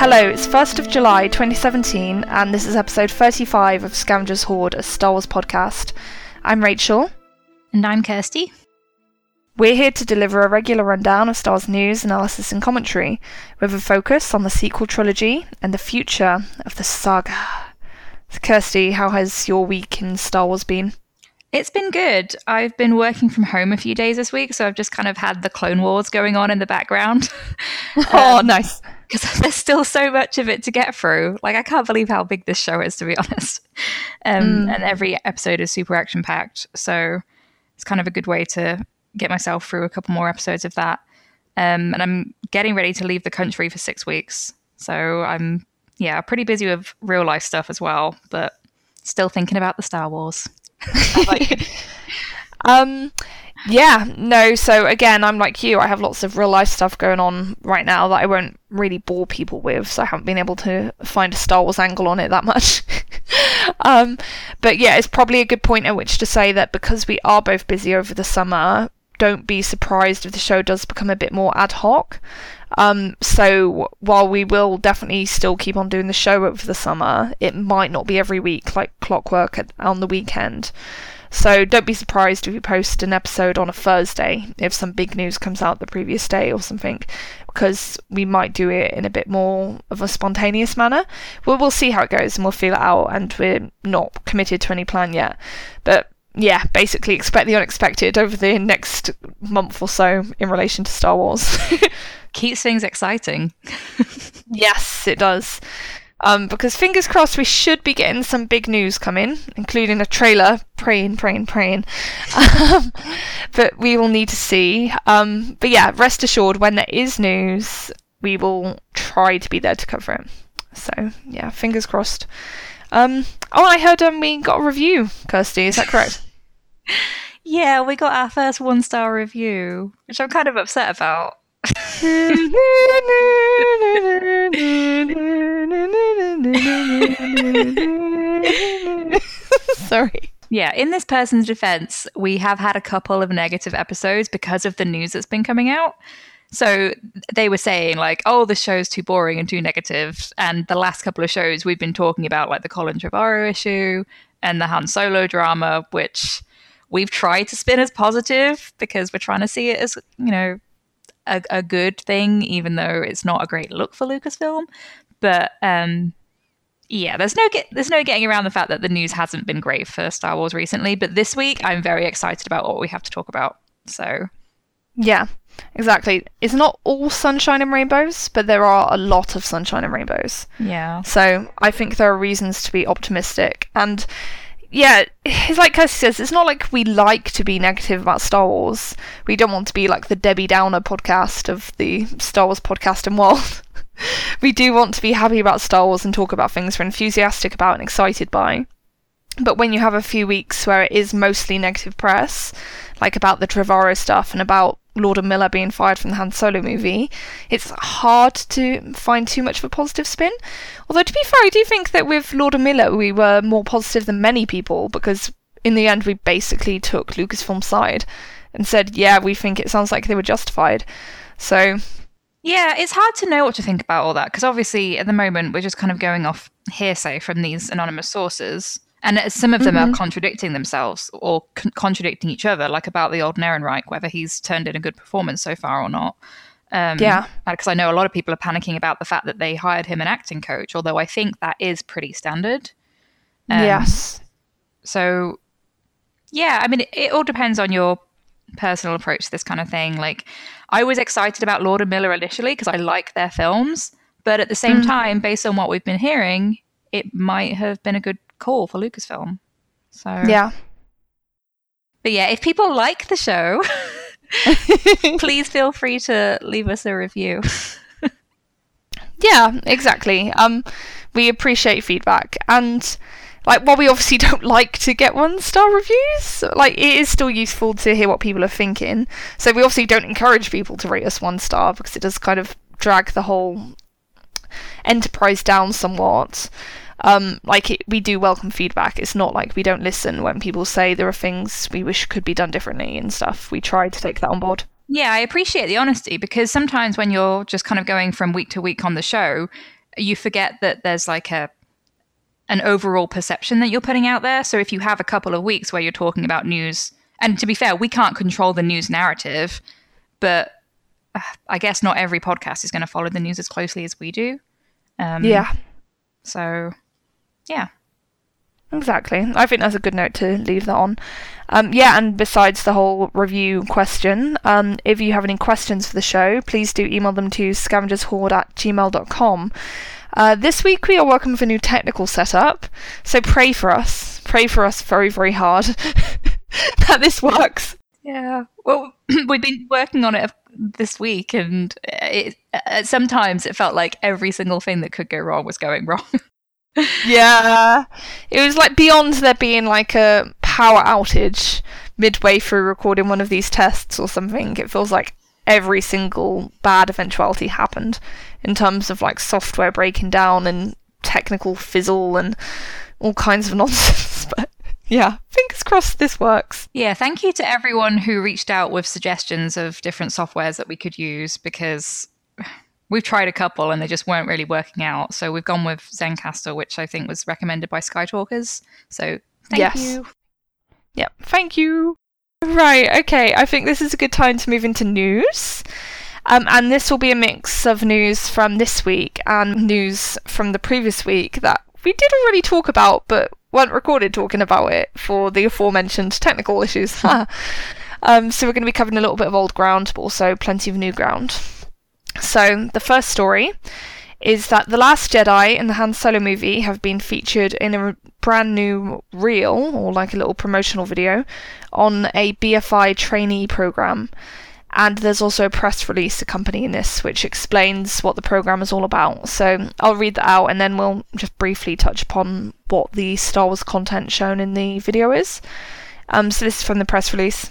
Hello, it's 1st of July 2017, and this is episode 35 of Scavengers Hoard, a Star Wars podcast. I'm Rachel. And I'm Kirsty. We're here to deliver a regular rundown of Star Wars news, analysis, and commentary, with a focus on the sequel trilogy and the future of the saga. Kirsty, how has your week in Star Wars been? It's been good. I've been working from home a few days this week, so I've just kind of had the Clone Wars going on in the background. oh, um, nice. Because there's still so much of it to get through. Like, I can't believe how big this show is, to be honest. Um, mm. And every episode is super action packed. So it's kind of a good way to get myself through a couple more episodes of that. Um, and I'm getting ready to leave the country for six weeks. So I'm, yeah, pretty busy with real life stuff as well, but still thinking about the Star Wars. um, yeah, no. So again, I'm like you. I have lots of real life stuff going on right now that I won't really bore people with. So I haven't been able to find a Star Wars angle on it that much. um, but yeah, it's probably a good point at which to say that because we are both busy over the summer, don't be surprised if the show does become a bit more ad hoc. Um, so while we will definitely still keep on doing the show over the summer, it might not be every week like clockwork at, on the weekend. So don't be surprised if we post an episode on a Thursday if some big news comes out the previous day or something, because we might do it in a bit more of a spontaneous manner. Well, we'll see how it goes and we'll feel it out, and we're not committed to any plan yet. But yeah, basically expect the unexpected over the next month or so in relation to Star Wars. Keeps things exciting. yes, it does. Um, because fingers crossed we should be getting some big news coming, including a trailer. Praying, praying, praying. um, but we will need to see. Um, but yeah, rest assured, when there is news, we will try to be there to cover it. So yeah, fingers crossed. Um, oh, I heard um, we got a review, Kirsty. Is that correct? Yeah, we got our first one star review, which I'm kind of upset about. Sorry. Yeah, in this person's defense, we have had a couple of negative episodes because of the news that's been coming out. So they were saying, like, oh, the show's too boring and too negative. And the last couple of shows we've been talking about, like the Colin Trevorrow issue and the Han Solo drama, which we've tried to spin as positive because we're trying to see it as, you know, a, a good thing, even though it's not a great look for Lucasfilm. But um, yeah, there's no get, there's no getting around the fact that the news hasn't been great for Star Wars recently. But this week, I'm very excited about what we have to talk about. So yeah, exactly. It's not all sunshine and rainbows, but there are a lot of sunshine and rainbows. Yeah. So I think there are reasons to be optimistic and yeah, it's like Kirsty says, it's not like we like to be negative about Star Wars. We don't want to be like the Debbie Downer podcast of the Star Wars podcast and world. we do want to be happy about Star Wars and talk about things we're enthusiastic about and excited by. But when you have a few weeks where it is mostly negative press, like about the Trevorrow stuff and about Lord and Miller being fired from the Han Solo movie, it's hard to find too much of a positive spin. Although, to be fair, I do think that with Lord and Miller, we were more positive than many people because in the end, we basically took Lucasfilm's side and said, yeah, we think it sounds like they were justified. So. Yeah, it's hard to know what to think about all that because obviously at the moment we're just kind of going off hearsay from these anonymous sources. And some of them mm-hmm. are contradicting themselves or con- contradicting each other, like about the old Ehrenreich, whether he's turned in a good performance so far or not. Um, yeah. Because I know a lot of people are panicking about the fact that they hired him an acting coach, although I think that is pretty standard. Um, yes. So, yeah, I mean, it, it all depends on your personal approach to this kind of thing. Like, I was excited about Lord and Miller initially because I like their films, but at the same mm. time, based on what we've been hearing, it might have been a good call for Lucasfilm. So yeah, but yeah, if people like the show, please feel free to leave us a review. yeah, exactly. Um, we appreciate feedback and like while we obviously don't like to get one star reviews like it is still useful to hear what people are thinking so we obviously don't encourage people to rate us one star because it does kind of drag the whole enterprise down somewhat um, like it, we do welcome feedback. It's not like we don't listen when people say there are things we wish could be done differently and stuff. We try to take that on board. Yeah, I appreciate the honesty because sometimes when you're just kind of going from week to week on the show, you forget that there's like a an overall perception that you're putting out there. So if you have a couple of weeks where you're talking about news, and to be fair, we can't control the news narrative, but uh, I guess not every podcast is going to follow the news as closely as we do. Um, yeah. So, yeah. Exactly. I think that's a good note to leave that on. Um, yeah, and besides the whole review question, um, if you have any questions for the show, please do email them to scavengershoard at gmail.com. Uh, this week we are working with a new technical setup, so pray for us. Pray for us very, very hard that this works. Yeah. Well, we've been working on it this week, and it, uh, sometimes it felt like every single thing that could go wrong was going wrong. Yeah. It was like beyond there being like a power outage midway through recording one of these tests or something. It feels like every single bad eventuality happened in terms of like software breaking down and technical fizzle and all kinds of nonsense. but yeah, fingers crossed this works. Yeah, thank you to everyone who reached out with suggestions of different softwares that we could use because we've tried a couple and they just weren't really working out. So we've gone with Zencastr, which I think was recommended by Skytalkers. So thank yes. you. Yep, thank you. Right, okay, I think this is a good time to move into news. Um, and this will be a mix of news from this week and news from the previous week that we did already talk about, but weren't recorded talking about it for the aforementioned technical issues. um, so we're going to be covering a little bit of old ground, but also plenty of new ground. So the first story is that The Last Jedi and the Han Solo movie have been featured in a brand new reel, or like a little promotional video, on a BFI trainee program. And there's also a press release accompanying this, which explains what the program is all about. So I'll read that out and then we'll just briefly touch upon what the Star Wars content shown in the video is. Um, so this is from the press release.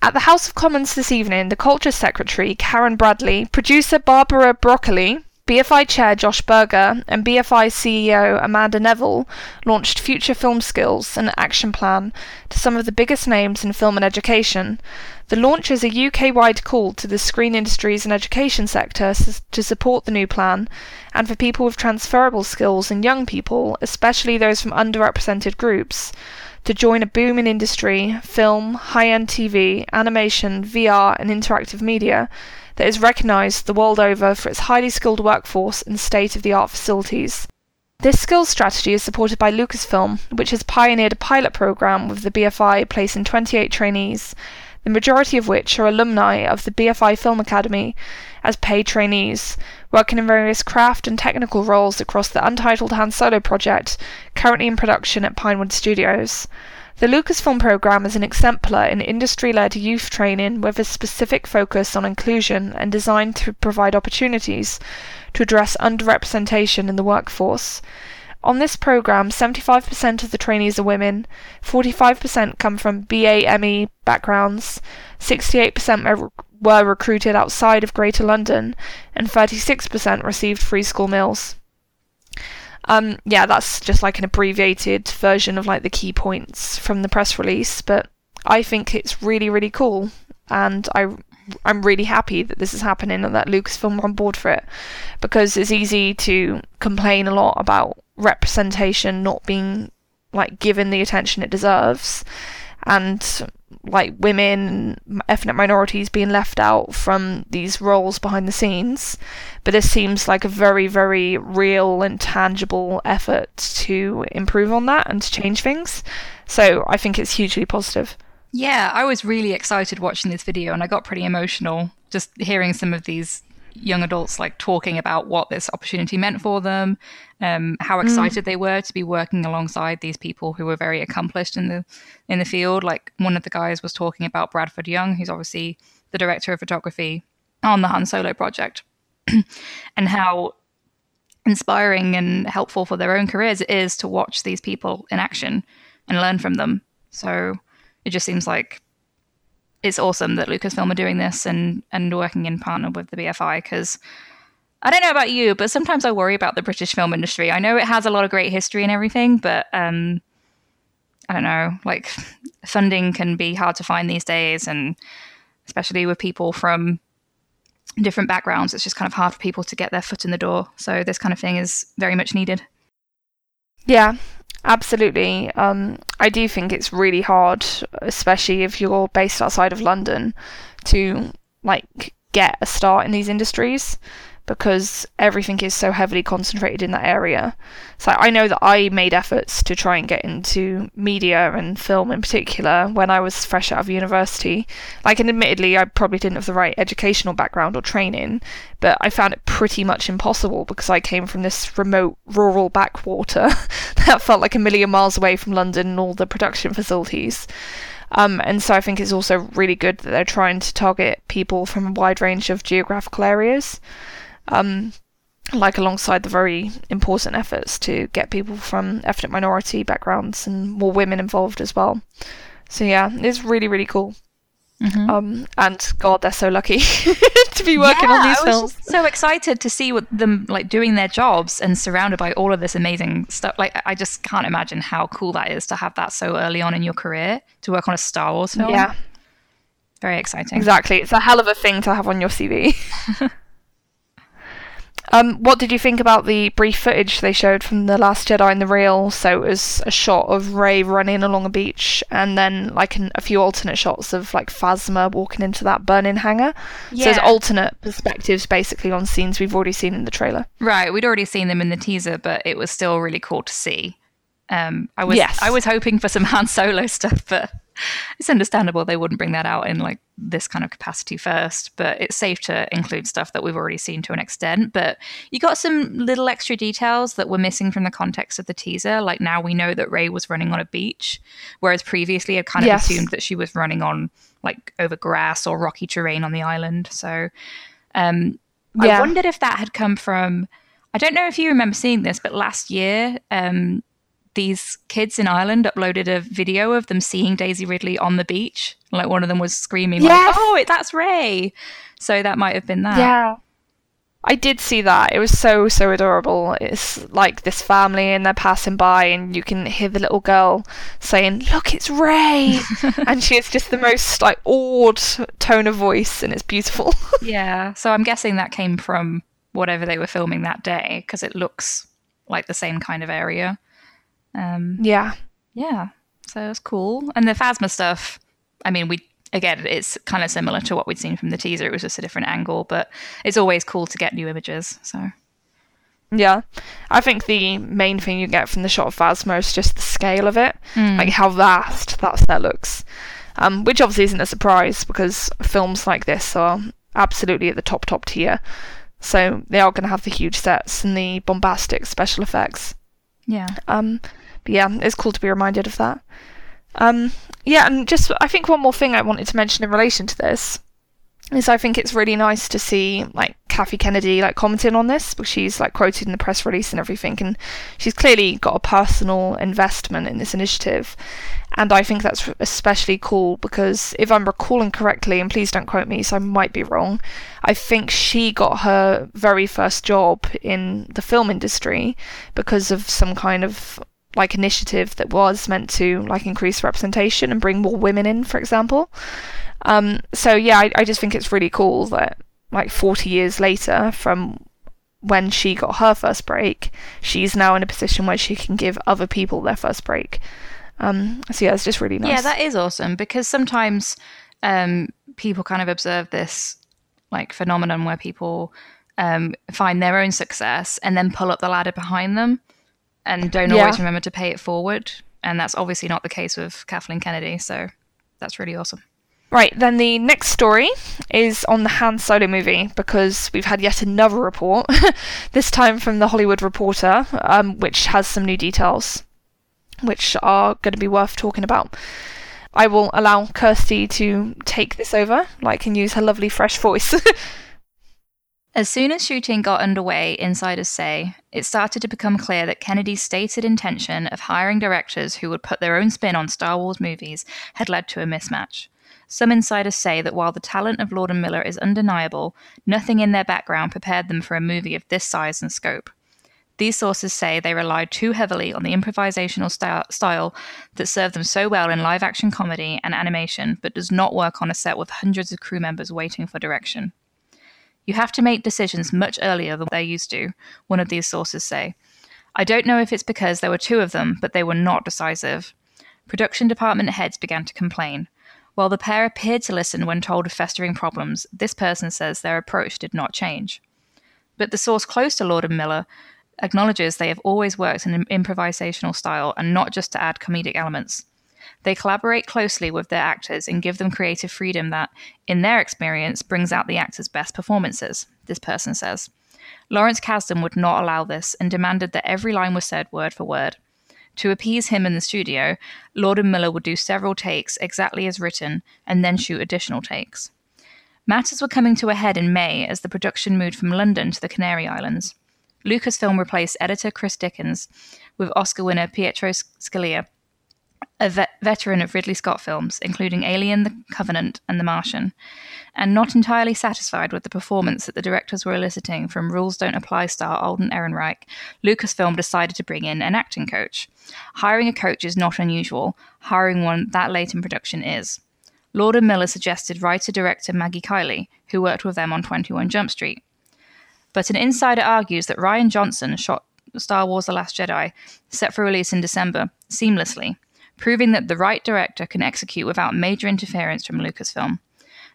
At the House of Commons this evening, the Culture Secretary, Karen Bradley, producer Barbara Broccoli, BFI Chair Josh Berger and BFI CEO Amanda Nevill launched Future Film Skills, an action plan to some of the biggest names in film and education. The launch is a UK wide call to the screen industries and education sector to support the new plan and for people with transferable skills and young people, especially those from underrepresented groups, to join a booming industry film, high end TV, animation, VR, and interactive media that is recognised the world over for its highly skilled workforce and state of the art facilities. This skills strategy is supported by Lucasfilm, which has pioneered a pilot program with the BFI placing 28 trainees, the majority of which are alumni of the BFI Film Academy as paid trainees, working in various craft and technical roles across the untitled Han Solo project, currently in production at Pinewood Studios. The Lucasfilm program is an exemplar in industry led youth training with a specific focus on inclusion and designed to provide opportunities to address underrepresentation in the workforce. On this program, 75% of the trainees are women, 45% come from BAME backgrounds, 68% were recruited outside of Greater London, and 36% received free school meals. Um, yeah, that's just like an abbreviated version of like the key points from the press release, but I think it's really, really cool, and I I'm really happy that this is happening and that Lucasfilm are on board for it because it's easy to complain a lot about representation not being like given the attention it deserves and like women ethnic minorities being left out from these roles behind the scenes. But this seems like a very, very real and tangible effort to improve on that and to change things. So I think it's hugely positive. Yeah, I was really excited watching this video and I got pretty emotional just hearing some of these young adults like talking about what this opportunity meant for them, um, how mm. excited mm. they were to be working alongside these people who were very accomplished in the in the field. Like one of the guys was talking about Bradford Young, who's obviously the director of photography on the Han Solo project, and how inspiring and helpful for their own careers it is to watch these people in action and learn from them. So it just seems like it's awesome that Lucasfilm are doing this and and working in partner with the BFI because I don't know about you, but sometimes I worry about the British film industry. I know it has a lot of great history and everything, but um, I don't know, like funding can be hard to find these days, and especially with people from different backgrounds, it's just kind of hard for people to get their foot in the door. So this kind of thing is very much needed. Yeah, absolutely. Um, I do think it's really hard, especially if you're based outside of London, to like get a start in these industries because everything is so heavily concentrated in that area. So I know that I made efforts to try and get into media and film in particular when I was fresh out of university. Like, and admittedly, I probably didn't have the right educational background or training, but I found it pretty much impossible because I came from this remote rural backwater that felt like a million miles away from London and all the production facilities. Um, and so I think it's also really good that they're trying to target people from a wide range of geographical areas um, like alongside the very important efforts to get people from ethnic minority backgrounds and more women involved as well. So yeah, it's really really cool. Mm-hmm. Um, and God, they're so lucky to be working yeah, on these I films. so excited to see what them like doing their jobs and surrounded by all of this amazing stuff. Like, I just can't imagine how cool that is to have that so early on in your career to work on a Star Wars film. Yeah, very exciting. Exactly, it's a hell of a thing to have on your CV. Um, what did you think about the brief footage they showed from The Last Jedi in the reel? So it was a shot of Rey running along a beach, and then like an, a few alternate shots of like Phasma walking into that burning hangar. Yeah. So there's alternate perspectives basically on scenes we've already seen in the trailer. Right, we'd already seen them in the teaser, but it was still really cool to see. Um, I was yes. I was hoping for some Han Solo stuff, but it's understandable they wouldn't bring that out in like this kind of capacity first, but it's safe to include stuff that we've already seen to an extent. But you got some little extra details that were missing from the context of the teaser. Like now we know that Rey was running on a beach, whereas previously I'd kind of yes. assumed that she was running on like over grass or rocky terrain on the island. So um, yeah. I wondered if that had come from. I don't know if you remember seeing this, but last year um, these kids in Ireland uploaded a video of them seeing Daisy Ridley on the beach. Like one of them was screaming, yes! like, "Oh, it, that's Rey!" So that might have been that. Yeah, I did see that. It was so so adorable. It's like this family and they're passing by, and you can hear the little girl saying, "Look, it's Rey," and she has just the most like awed tone of voice, and it's beautiful. yeah. So I'm guessing that came from whatever they were filming that day because it looks like the same kind of area. Um, yeah. Yeah. So it's cool. And the Phasma stuff, I mean, we again, it's kind of similar to what we'd seen from the teaser. It was just a different angle, but it's always cool to get new images. So. Yeah, I think the main thing you get from the shot of Phasma is just the scale of it, mm. like how vast that set looks. Um, which obviously isn't a surprise because films like this are absolutely at the top top tier. So they are going to have the huge sets and the bombastic special effects. Yeah. Um, but yeah, it's cool to be reminded of that. Um, yeah, and just I think one more thing I wanted to mention in relation to this is I think it's really nice to see like Kathy Kennedy like commenting on this because she's like quoted in the press release and everything, and she's clearly got a personal investment in this initiative. And I think that's especially cool because if I'm recalling correctly, and please don't quote me, so I might be wrong, I think she got her very first job in the film industry because of some kind of like initiative that was meant to like increase representation and bring more women in, for example. Um, so yeah, I, I just think it's really cool that like 40 years later from when she got her first break, she's now in a position where she can give other people their first break. Um, so yeah, it's just really nice. Yeah, that is awesome because sometimes um, people kind of observe this like phenomenon where people um, find their own success and then pull up the ladder behind them and don't yeah. always remember to pay it forward. And that's obviously not the case with Kathleen Kennedy. So that's really awesome. Right, then the next story is on the Han Solo movie because we've had yet another report, this time from the Hollywood Reporter, um, which has some new details which are going to be worth talking about. I will allow Kirsty to take this over, like, and use her lovely fresh voice. As soon as shooting got underway, insiders say, it started to become clear that Kennedy's stated intention of hiring directors who would put their own spin on Star Wars movies had led to a mismatch. Some insiders say that while the talent of Lord and Miller is undeniable, nothing in their background prepared them for a movie of this size and scope. These sources say they relied too heavily on the improvisational style that served them so well in live action comedy and animation, but does not work on a set with hundreds of crew members waiting for direction. You have to make decisions much earlier than they used to, one of these sources say. I don't know if it's because there were two of them, but they were not decisive. Production department heads began to complain. While the pair appeared to listen when told of festering problems, this person says their approach did not change. But the source close to Lord and Miller acknowledges they have always worked in an improvisational style and not just to add comedic elements. They collaborate closely with their actors and give them creative freedom that, in their experience, brings out the actors' best performances, this person says. Lawrence Kasdan would not allow this and demanded that every line was said word for word. To appease him in the studio, Lord and Miller would do several takes exactly as written and then shoot additional takes. Matters were coming to a head in May as the production moved from London to the Canary Islands. Lucasfilm replaced editor Chris Dickens with Oscar winner Pietro Scalia a vet- veteran of Ridley Scott films, including Alien, The Covenant, and The Martian, and not entirely satisfied with the performance that the directors were eliciting from Rules Don't Apply star Alden Ehrenreich, Lucasfilm decided to bring in an acting coach. Hiring a coach is not unusual, hiring one that late in production is. Lord and Miller suggested writer director Maggie Kiley, who worked with them on 21 Jump Street. But an insider argues that Rian Johnson shot Star Wars The Last Jedi, set for release in December, seamlessly, proving that the right director can execute without major interference from Lucasfilm.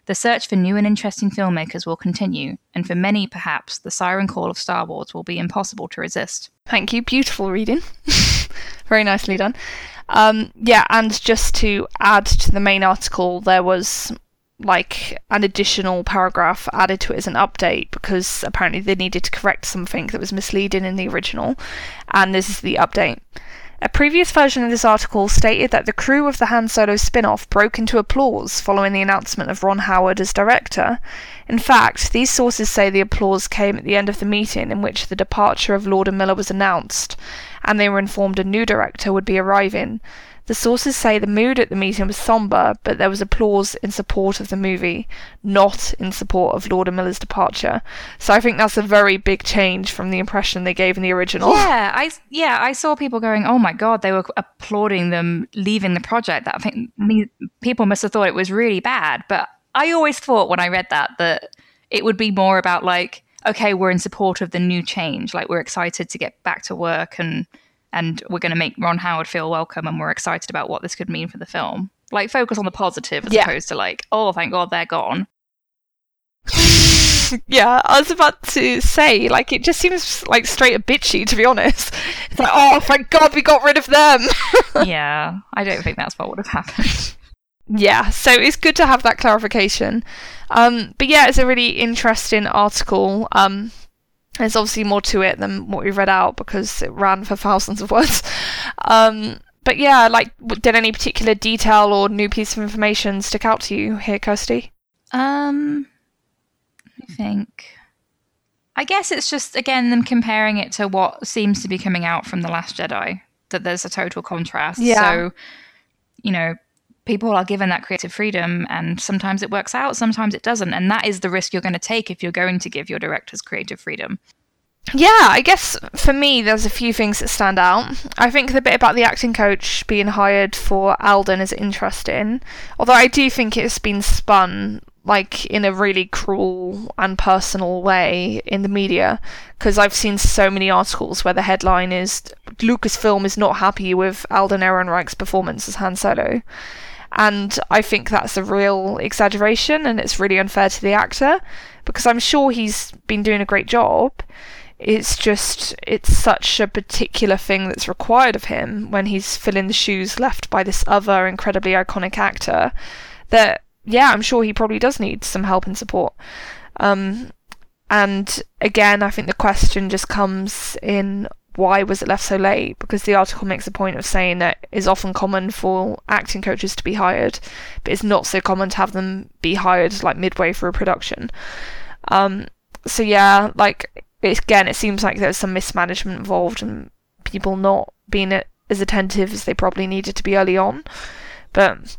The search for new and interesting filmmakers will continue, and for many, perhaps, the siren call of Star Wars will be impossible to resist. Thank you. Beautiful reading. Very nicely done. Um, yeah, and just to add to the main article, there was like an additional paragraph added to it as an update because apparently they needed to correct something that was misleading in the original, and this is the update. A previous version of this article stated that the crew of the Han Solo spin off broke into applause following the announcement of Ron Howard as director. In fact, these sources say the applause came at the end of the meeting in which the departure of Lord and Miller was announced, and they were informed a new director would be arriving. The sources say the mood at the meeting was somber, but there was applause in support of the movie, not in support of Lord and Miller's departure. So I think that's a very big change from the impression they gave in the original. Yeah, I yeah I saw people going, "Oh my god!" They were applauding them leaving the project. That I think people must have thought it was really bad. But I always thought when I read that that it would be more about like, okay, we're in support of the new change. Like we're excited to get back to work and and we're going to make Ron Howard feel welcome and we're excited about what this could mean for the film. Like focus on the positive as yeah. opposed to like, oh, thank God they're gone. yeah, I was about to say, like, it just seems like straight a bitchy, to be honest. It's like, oh, thank God we got rid of them. yeah, I don't think that's what would have happened. Yeah, so it's good to have that clarification. Um, but yeah, it's a really interesting article. Um, there's obviously more to it than what we read out because it ran for thousands of words. Um, but yeah, like, did any particular detail or new piece of information stick out to you here, Kirsty? Um, I think. I guess it's just again them comparing it to what seems to be coming out from the Last Jedi. That there's a total contrast. Yeah. So, you know, people are given that creative freedom and sometimes it works out sometimes it doesn't and that is the risk you're going to take if you're going to give your directors creative freedom yeah, I guess for me, there's a few things that stand out. I think the bit about the acting coach being hired for Alden is interesting, although I do think it's been spun like in a really cruel and personal way in the media because I've seen so many articles where the headline is Lucasfilm is not happy with Alden Ehrenreich's performance as Han Solo. And I think that's a real exaggeration and it's really unfair to the actor because I'm sure he's been doing a great job. It's just, it's such a particular thing that's required of him when he's filling the shoes left by this other incredibly iconic actor that, yeah, I'm sure he probably does need some help and support. Um, and again, I think the question just comes in why was it left so late? Because the article makes a point of saying that it's often common for acting coaches to be hired, but it's not so common to have them be hired like midway through a production. Um, so yeah, like again, it seems like there's some mismanagement involved and people not being as attentive as they probably needed to be early on. But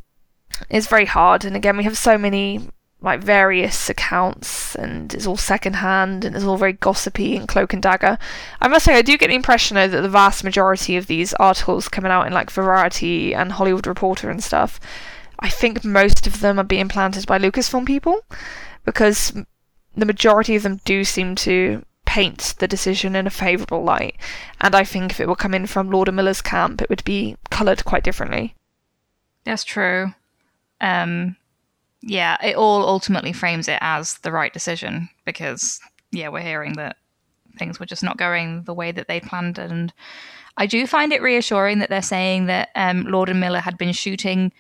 it's very hard, and again, we have so many like various accounts and it's all secondhand and it's all very gossipy and cloak and dagger. I must say I do get the impression though that the vast majority of these articles coming out in like Variety and Hollywood Reporter and stuff, I think most of them are being planted by Lucasfilm people because the majority of them do seem to paint the decision in a favourable light. And I think if it were coming from Lord Miller's camp, it would be coloured quite differently. That's true. Um, yeah, it all ultimately frames it as the right decision because, yeah, we're hearing that things were just not going the way that they planned. And I do find it reassuring that they're saying that um, Lord and Miller had been shooting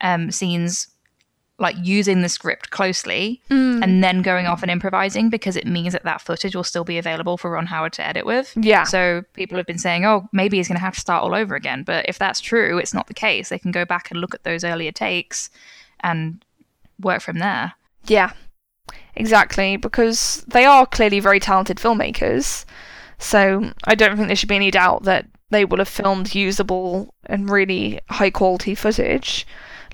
um, scenes like using the script closely Mm. and then going off and improvising because it means that that footage will still be available for Ron Howard to edit with. Yeah. So people have been saying, oh, maybe he's going to have to start all over again. But if that's true, it's not the case. They can go back and look at those earlier takes and work from there. Yeah, exactly, because they are clearly very talented filmmakers. So I don't think there should be any doubt that they will have filmed usable and really high quality footage,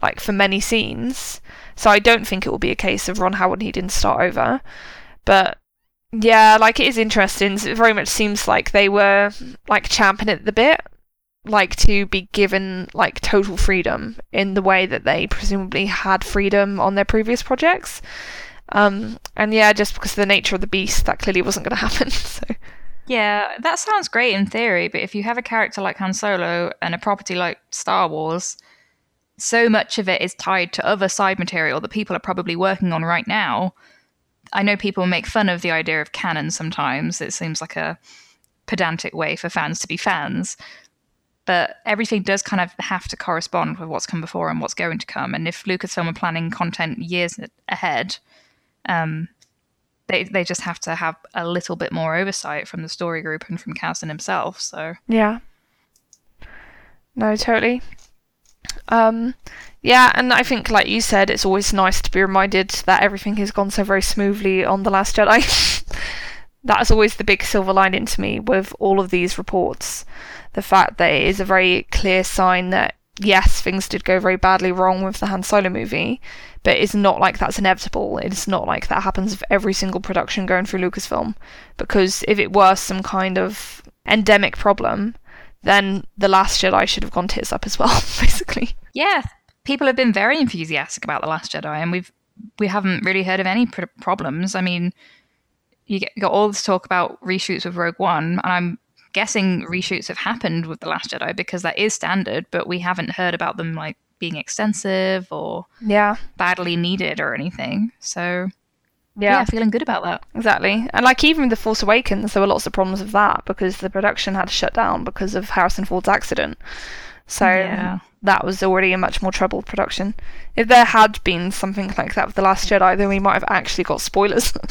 like for many scenes. So I don't think it will be a case of Ron Howard needing to start over. But yeah, like it is interesting. It very much seems like they were like champing at the bit, like to be given like total freedom in the way that they presumably had freedom on their previous projects. Um, and yeah, just because of the nature of the beast, that clearly wasn't going to happen. So Yeah, that sounds great in theory, but if you have a character like Han Solo and a property like Star Wars, so much of it is tied to other side material that people are probably working on right now. I know people make fun of the idea of canon sometimes. It seems like a pedantic way for fans to be fans. But everything does kind of have to correspond with what's come before and what's going to come. And if Lucasfilm are planning content years ahead, um, they they just have to have a little bit more oversight from the story group and from Kasdan himself. So yeah, no, totally. Um, yeah, and I think, like you said, it's always nice to be reminded that everything has gone so very smoothly on The Last Jedi. that is always the big silver lining to me with all of these reports. The fact that it is a very clear sign that, yes, things did go very badly wrong with the Han Solo movie, but it's not like that's inevitable. It's not like that happens with every single production going through Lucasfilm. Because if it were some kind of endemic problem, then The Last Jedi should have gone tits up as well, basically. yeah, people have been very enthusiastic about the Last Jedi, and we've we haven't really heard of any pr- problems. I mean, you get, got all this talk about reshoots with Rogue One, and I'm guessing reshoots have happened with the Last Jedi because that is standard, but we haven't heard about them like being extensive or Yeah, badly needed or anything. So yeah, yeah, feeling good about that. exactly. And like even The Force Awakens, there were lots of problems with that because the production had to shut down because of Harrison Ford's accident. So Yeah. that was already a much more troubled production. If there had been something like that with The Last Jedi, then we might have actually got spoilers.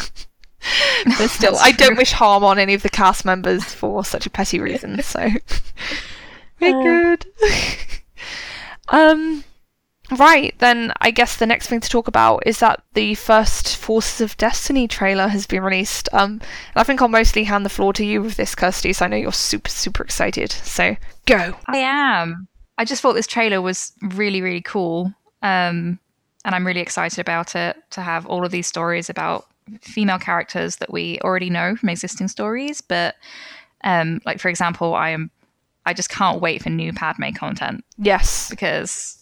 but still, I don't wish harm on any of the cast members for such a petty reason. So we're good. um, right then, I guess the next thing to talk about is that the first Forces of Destiny trailer has been released. Um, and I think I'll mostly hand the floor to you with this, Kirsty. So I know you're super super excited. So go. I am. I just thought this trailer was really, really cool. Um, and I'm really excited about it to have all of these stories about female characters that we already know from existing stories. But, um, like, for example, I am. I just can't wait for new Padme content Yes. because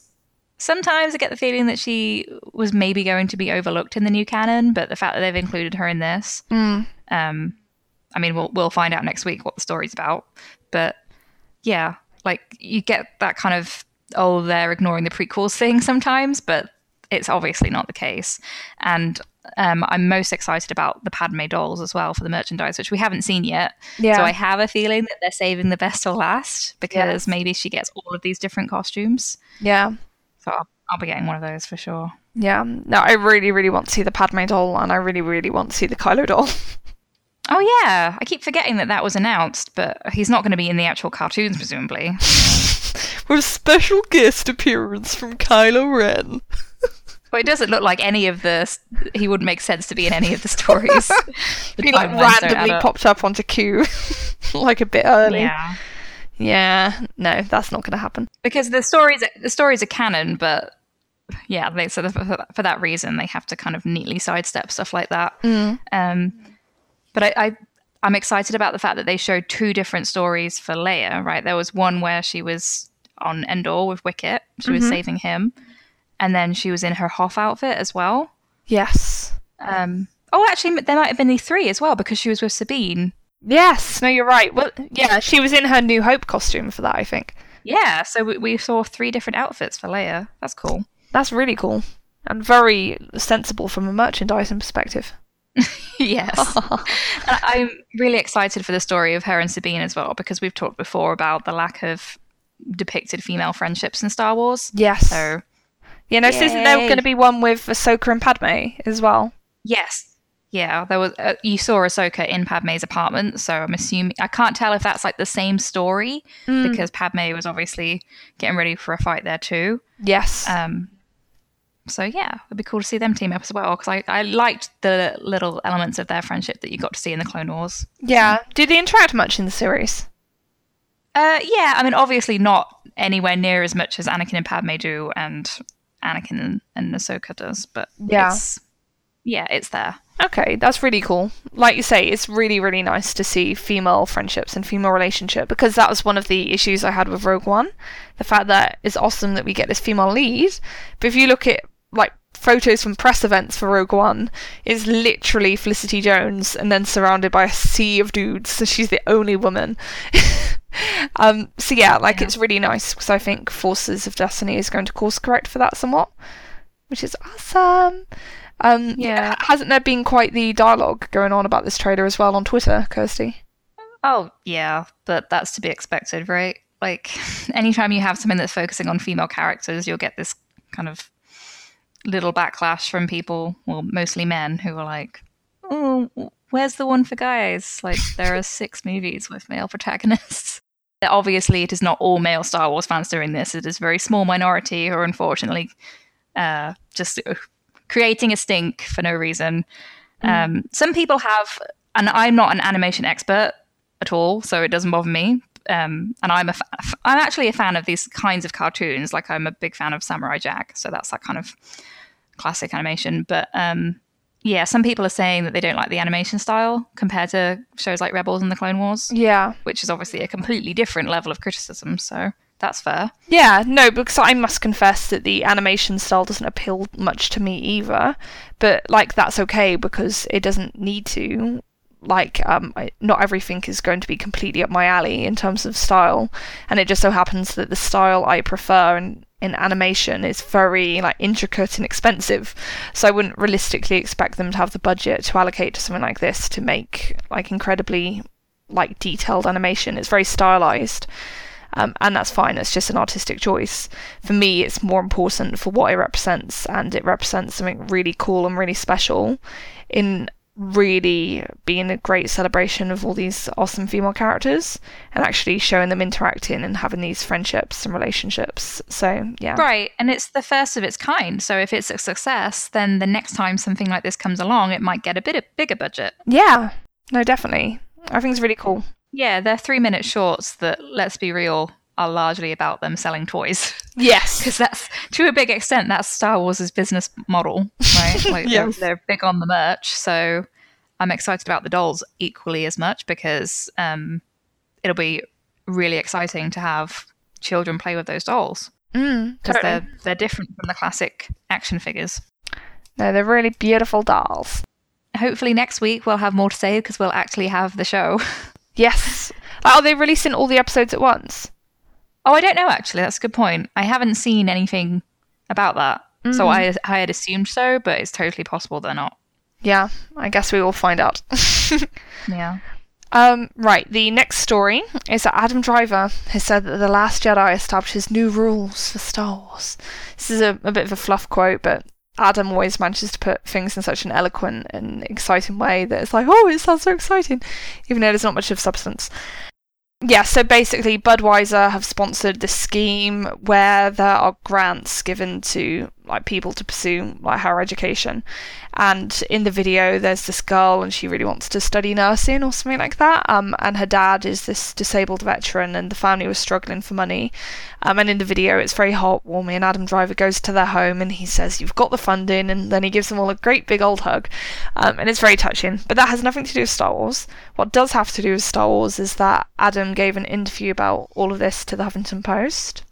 sometimes I get the feeling that she was maybe going to be overlooked in the new canon, but the fact that they've included her in this, Mm. um, I mean, we'll we'll find out next week what the story's about. But yeah, like you get that kind of oh, they're ignoring the prequels thing sometimes, but it's obviously not the case. And um, I'm most excited about the Padme dolls as well for the merchandise, which we haven't seen yet. Yeah. So I have a feeling that they're saving the best till last because Yes. maybe she gets all of these different costumes. yeah. So I'll, I'll be getting one of those for sure. Yeah. No, I really, really want to see the Padme doll, and I really, really want to see the Kylo doll. Oh yeah, I keep forgetting that that was announced, but he's not going to be in the actual cartoons, presumably. With a special guest appearance from Kylo Ren. It doesn't look like any of the. He wouldn't make sense to be in any of the stories. The He like timelines don't add randomly popped up onto Q, like a bit early. Yeah, Yeah, no, that's not going to happen. because the stories the stories are canon, but yeah, they so for, that- for that reason they have to kind of neatly sidestep stuff like that. Um, but I, I I'm excited about the fact that they showed two different stories for Leia. Right, there was one where she was on Endor with Wicket, she was saving him, and then she was in her Hoth outfit as well. Yes. Um, Oh, actually, there might have been the three as well because she was with Sabine. Yes, no, you're right. Well, yeah, she was in her New Hope costume for that, I think. Yeah, so we, we saw three different outfits for Leia. That's cool. That's really cool and very sensible from a merchandising perspective. yes. I'm really excited for the story of her and Sabine as well because we've talked before about the lack of depicted female friendships in Star Wars. Yes. So, you know, isn't there going to be one with Ahsoka and Padme as well? yes. Yeah, there was. Uh, you saw Ahsoka in Padme's apartment, so I'm assuming I can't tell if that's like the same story Mm, because Padme was obviously getting ready for a fight there too. yes. Um, so yeah, it'd be cool to see them team up as well because I, I liked the little elements of their friendship that you got to see in the Clone Wars. yeah. Do they interact much in the series? Uh, yeah, I mean, obviously not anywhere near as much as Anakin and Padme do, and Anakin and, and Ahsoka does, but Yeah. it's, yeah, it's there. Okay, that's really cool. Like you say, it's really, really nice to see female friendships and female relationship because that was one of the issues I had with Rogue One. The fact that it's awesome that we get this female lead, but if you look at like photos from press events for Rogue One, is literally Felicity Jones and then surrounded by a sea of dudes. So she's the only woman. um, so yeah, like Yeah. it's really nice because I think Forces of Destiny is going to course correct for that somewhat, which is awesome. Um, Yeah. Hasn't there been quite the dialogue going on about this trailer as well on Twitter, Kirsty? Oh, yeah, but that's to be expected, right? Like, anytime you have something that's focusing on female characters, you'll get this kind of little backlash from people, well, mostly men, who were like, oh, where's the one for guys? Like, there are six movies with male protagonists. Obviously, it is not all male Star Wars fans doing this. It is a very small minority who are unfortunately uh, just creating a stink for no reason. Um, some people have, and I'm not an animation expert at all, so it doesn't bother me. Um, and I'm a, fa- I'm actually a fan of these kinds of cartoons. Like I'm a big fan of Samurai Jack, so that's that kind of classic animation. But um, yeah, some people are saying that they don't like the animation style compared to shows like Rebels and the Clone Wars, Yeah. which is obviously a completely different level of criticism. So that's fair. Yeah, no, because I must confess that the animation style doesn't appeal much to me either. But like that's okay because it doesn't need to. Like, um, I, not everything is going to be completely up my alley in terms of style, and it just so happens that the style I prefer in, in animation is very like intricate and expensive. So I wouldn't realistically expect them to have the budget to allocate to something like this to make like incredibly like detailed animation. It's very stylized um, and that's fine. It's just an artistic choice. For me, it's more important for what it represents, and it represents something really cool and really special in really being a great celebration of all these awesome female characters and actually showing them interacting and having these friendships and relationships. So, yeah. Right, and it's the first of its kind. So if it's a success, then the next time something like this comes along, it might get a bit of bigger budget. Yeah. No, definitely. I think it's really cool. Yeah, they're three minute shorts that, let's be real, are largely about them selling toys. Yes. Because that's, to a big extent, that's Star Wars' business model, right? Like they're, they're big on the merch. So I'm excited about the dolls equally as much because um, it'll be really exciting to have children play with those dolls Mm, because totally. they're, they're different from the classic action figures. No, they're really beautiful dolls. Hopefully, next week we'll have more to say because we'll actually have the show. Yes. Like, are they releasing all the episodes at once? Oh, I don't know. Actually, that's a good point. I haven't seen anything about that, so I I had assumed so, but it's totally possible they're not. Yeah, I guess we will find out. Yeah. um, right, the next story is that Adam Driver has said that The Last Jedi establishes new rules for Star Wars. This is a, a bit of a fluff quote, but Adam always manages to put things in such an eloquent and exciting way that it's like, oh, it sounds so exciting, even though there's not much of substance. Yeah, so basically, Budweiser have sponsored this scheme where there are grants given to like people to pursue like higher education. And in the video, there's this girl, and she really wants to study nursing or something like that. Um, and her dad is this disabled veteran, and the family was struggling for money. Um, and in the video, it's very heartwarming. And Adam Driver goes to their home, and he says, "You've got the funding," and then he gives them all a great big old hug. Um, and it's very touching. But that has nothing to do with Star Wars. What does have to do with Star Wars is that Adam gave an interview about all of this to the Huffington Post.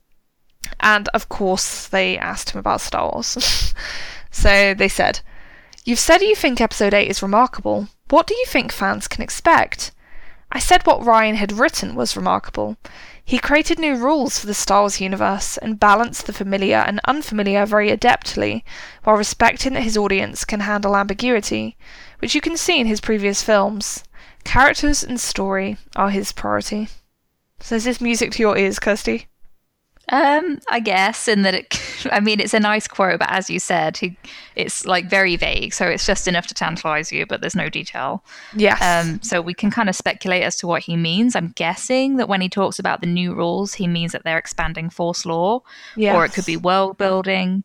And of course, they asked him about Star Wars. so they said, You've said you think episode 8 is remarkable. What do you think fans can expect? I said what Ryan had written was remarkable. He created new rules for the Star Wars universe and balanced the familiar and unfamiliar very adeptly, while respecting that his audience can handle ambiguity, which you can see in his previous films. Characters and story are his priority. So is this music to your ears, Kirsty? Um, I guess in that it. I mean, it's a nice quote, but as you said, he, it's like very vague, so it's just enough to tantalize you, but there's no detail. Yes. Um, so we can kind of speculate as to what he means. I'm guessing that when he talks about the new rules, he means that they're expanding Force lore, yes. or it could be world building.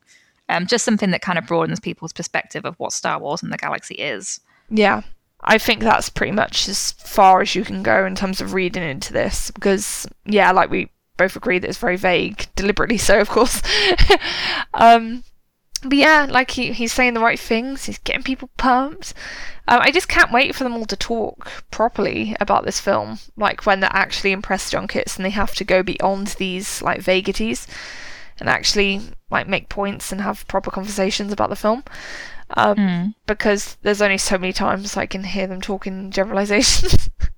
Um, just something that kind of broadens people's perspective of what Star Wars and the galaxy is. Yeah. I think that's pretty much as far as you can go in terms of reading into this because, yeah, like we both agree that it's very vague, deliberately so, of course. um, but yeah, like he, he's saying the right things, he's getting people pumped. Um, I just can't wait for them all to talk properly about this film, like when they're actually in press junkets and they have to go beyond these like vagaries and actually like make points and have proper conversations about the film. Um, Mm. Because there's only so many times I can hear them talking generalizations.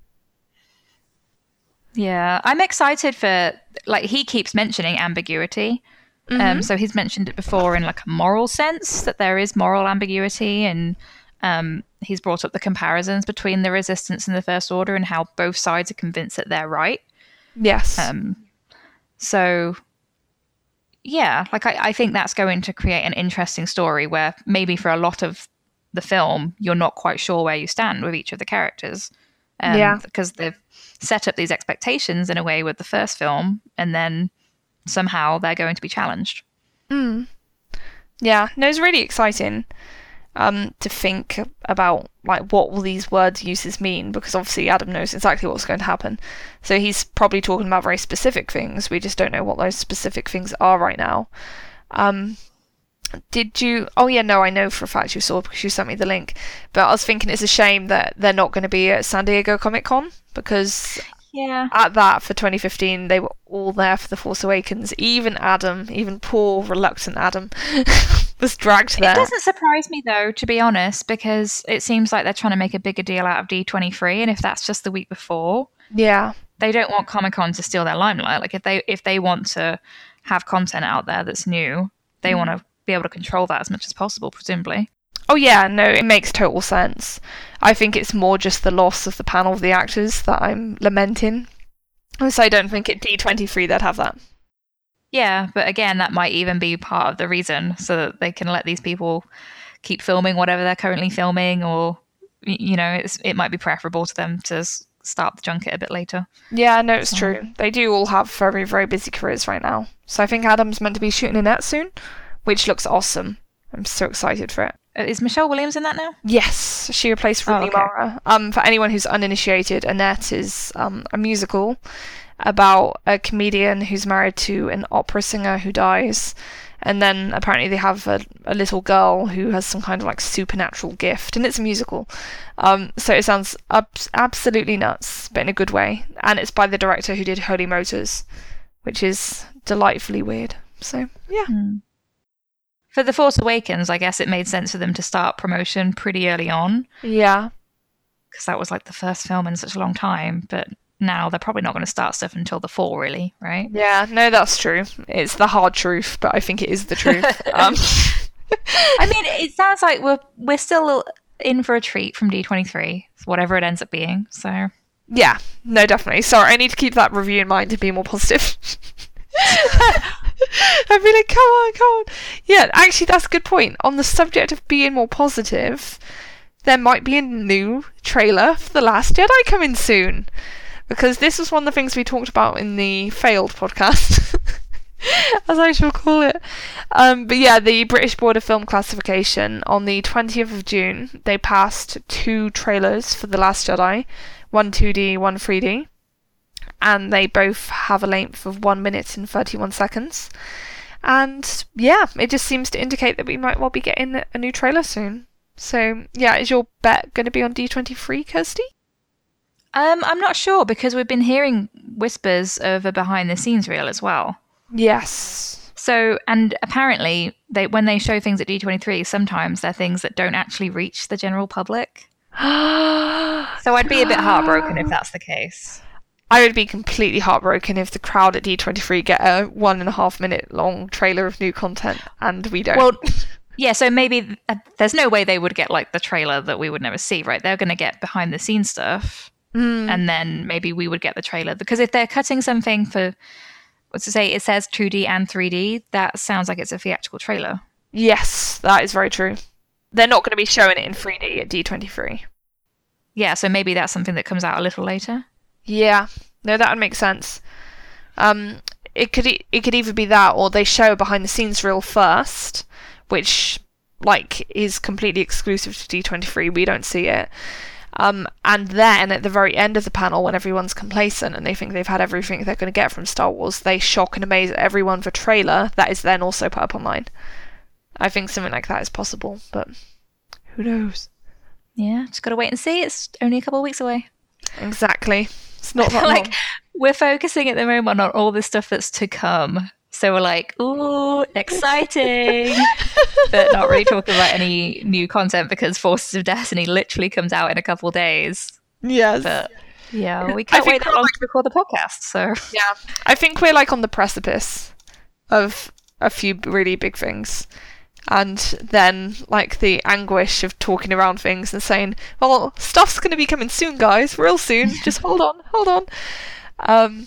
Yeah, I'm excited for like he keeps mentioning ambiguity. Um, so he's mentioned it before in like a moral sense that there is moral ambiguity, and um, he's brought up the comparisons between the resistance and the first order and how both sides are convinced that they're right. yes. Um, so yeah, like I, I think that's going to create an interesting story where maybe for a lot of the film you're not quite sure where you stand with each of the characters. Um, Yeah. Because they've set up these expectations in a way with the first film, and then somehow they're going to be challenged. Mm. Yeah, no, it's really exciting um, to think about like what will these word uses mean because obviously Adam knows exactly what's going to happen. So he's probably talking about very specific things. We just don't know what those specific things are right now. Um, did you? Oh yeah, no, I know for a fact you saw because you sent me the link. But I was thinking it's a shame that they're not going to be at San Diego Comic Con because Yeah. at that for 2015 they were all there for the Force Awakens. Even Adam, even poor reluctant Adam, was dragged there. It doesn't surprise me though, to be honest, because it seems like they're trying to make a bigger deal out of D23, and if that's just the week before, Yeah, they don't want Comic Con to steal their limelight. Like if they if they want to have content out there that's new, they mm. want to be able to control that as much as possible, presumably. Oh yeah, no, it makes total sense. I think it's more just the loss of the panel of the actors that I'm lamenting. So I don't think at D23 they'd have that. Yeah, but again, that might even be part of the reason so that they can let these people keep filming whatever they're currently filming, or you know, it's, it might be preferable to them to start the junket a bit later. Yeah, no, it's So- true. They do all have very, very busy careers right now. So I think Adam's meant to be shooting Annette soon, which looks awesome. I'm so excited for it. Uh, Michelle Williams in that now? Yes, she replaced Oh, Rooney okay. Mara. Um, for anyone who's uninitiated, Annette is um, a musical about a comedian who's married to an opera singer who dies. And then apparently they have a, a little girl who has some kind of like supernatural gift, and it's a musical. Um, so it sounds abs- absolutely nuts, but in a good way. And it's by the director who did Holy Motors, which is delightfully weird. So yeah, For The Force Awakens, I guess it made sense for them to start promotion pretty early on yeah, because that was like the first film in such a long time. But now they're probably not going to start stuff until the fall, really, right? yeah. No, that's true. It's the hard truth, but I think it is the truth. um, I mean, it sounds like we're we're still in for a treat from D23, whatever it ends up being. So Yeah, no, definitely. Sorry, I need to keep that review in mind to be more positive. I'd be like, come on, come on. Yeah, actually, that's a good point. On the subject of being more positive, there might be a new trailer for The Last Jedi coming soon. Because this was one of the things we talked about in the failed podcast, as I shall call it. Um, but yeah, the British Board of Film Classification on the 20th of June, they passed two trailers for The Last Jedi one 2D, one 3D, and they both have a length of 1 minute and 31 seconds. And yeah, it just seems to indicate that we might well be getting a new trailer soon. So yeah, is your bet going to be on D23, Kirsty? um, I'm not sure because we've been hearing whispers of a behind the scenes reel as well. Yes. So, and apparently, they when they show things at D23, sometimes they're things that don't actually reach the general public. so I'd be a bit heartbroken if that's the case. I would be completely heartbroken if the crowd at D23 get a one and a half minute long trailer of new content and we don't. Well, yeah, so maybe uh, there's no way they would get like the trailer that we would never see, right? They're going to get behind the scenes stuff. Mm. And then maybe we would get the trailer because if they're cutting something for what's to say it says 2D and 3D, that sounds like it's a theatrical trailer. Yes, that is very true. They're not going to be showing it in 3D at D23. Yeah, so maybe that's something that comes out a little later. Yeah, no, that would make sense. Um, it could e- it could either be that, or they show a behind the scenes reel first, which like is completely exclusive to D23. We don't see it. Um, and then at the very end of the panel, when everyone's complacent and they think they've had everything they're going to get from Star Wars, they shock and amaze everyone with a trailer that is then also put up online. I think something like that is possible, but who knows? Yeah, just gotta wait and see. It's only a couple of weeks away. Exactly. It's not that like long. we're focusing at the moment on all the stuff that's to come. So we're like, ooh, exciting, but not really talking about any new content because Forces of Destiny literally comes out in a couple of days. Yes. But yeah, we can't wait that we're long to record the podcast. So Yeah, I think we're like on the precipice of a few really big things. And then, like, the anguish of talking around things and saying, well, stuff's going to be coming soon, guys, real soon. Just hold on, hold on. Um,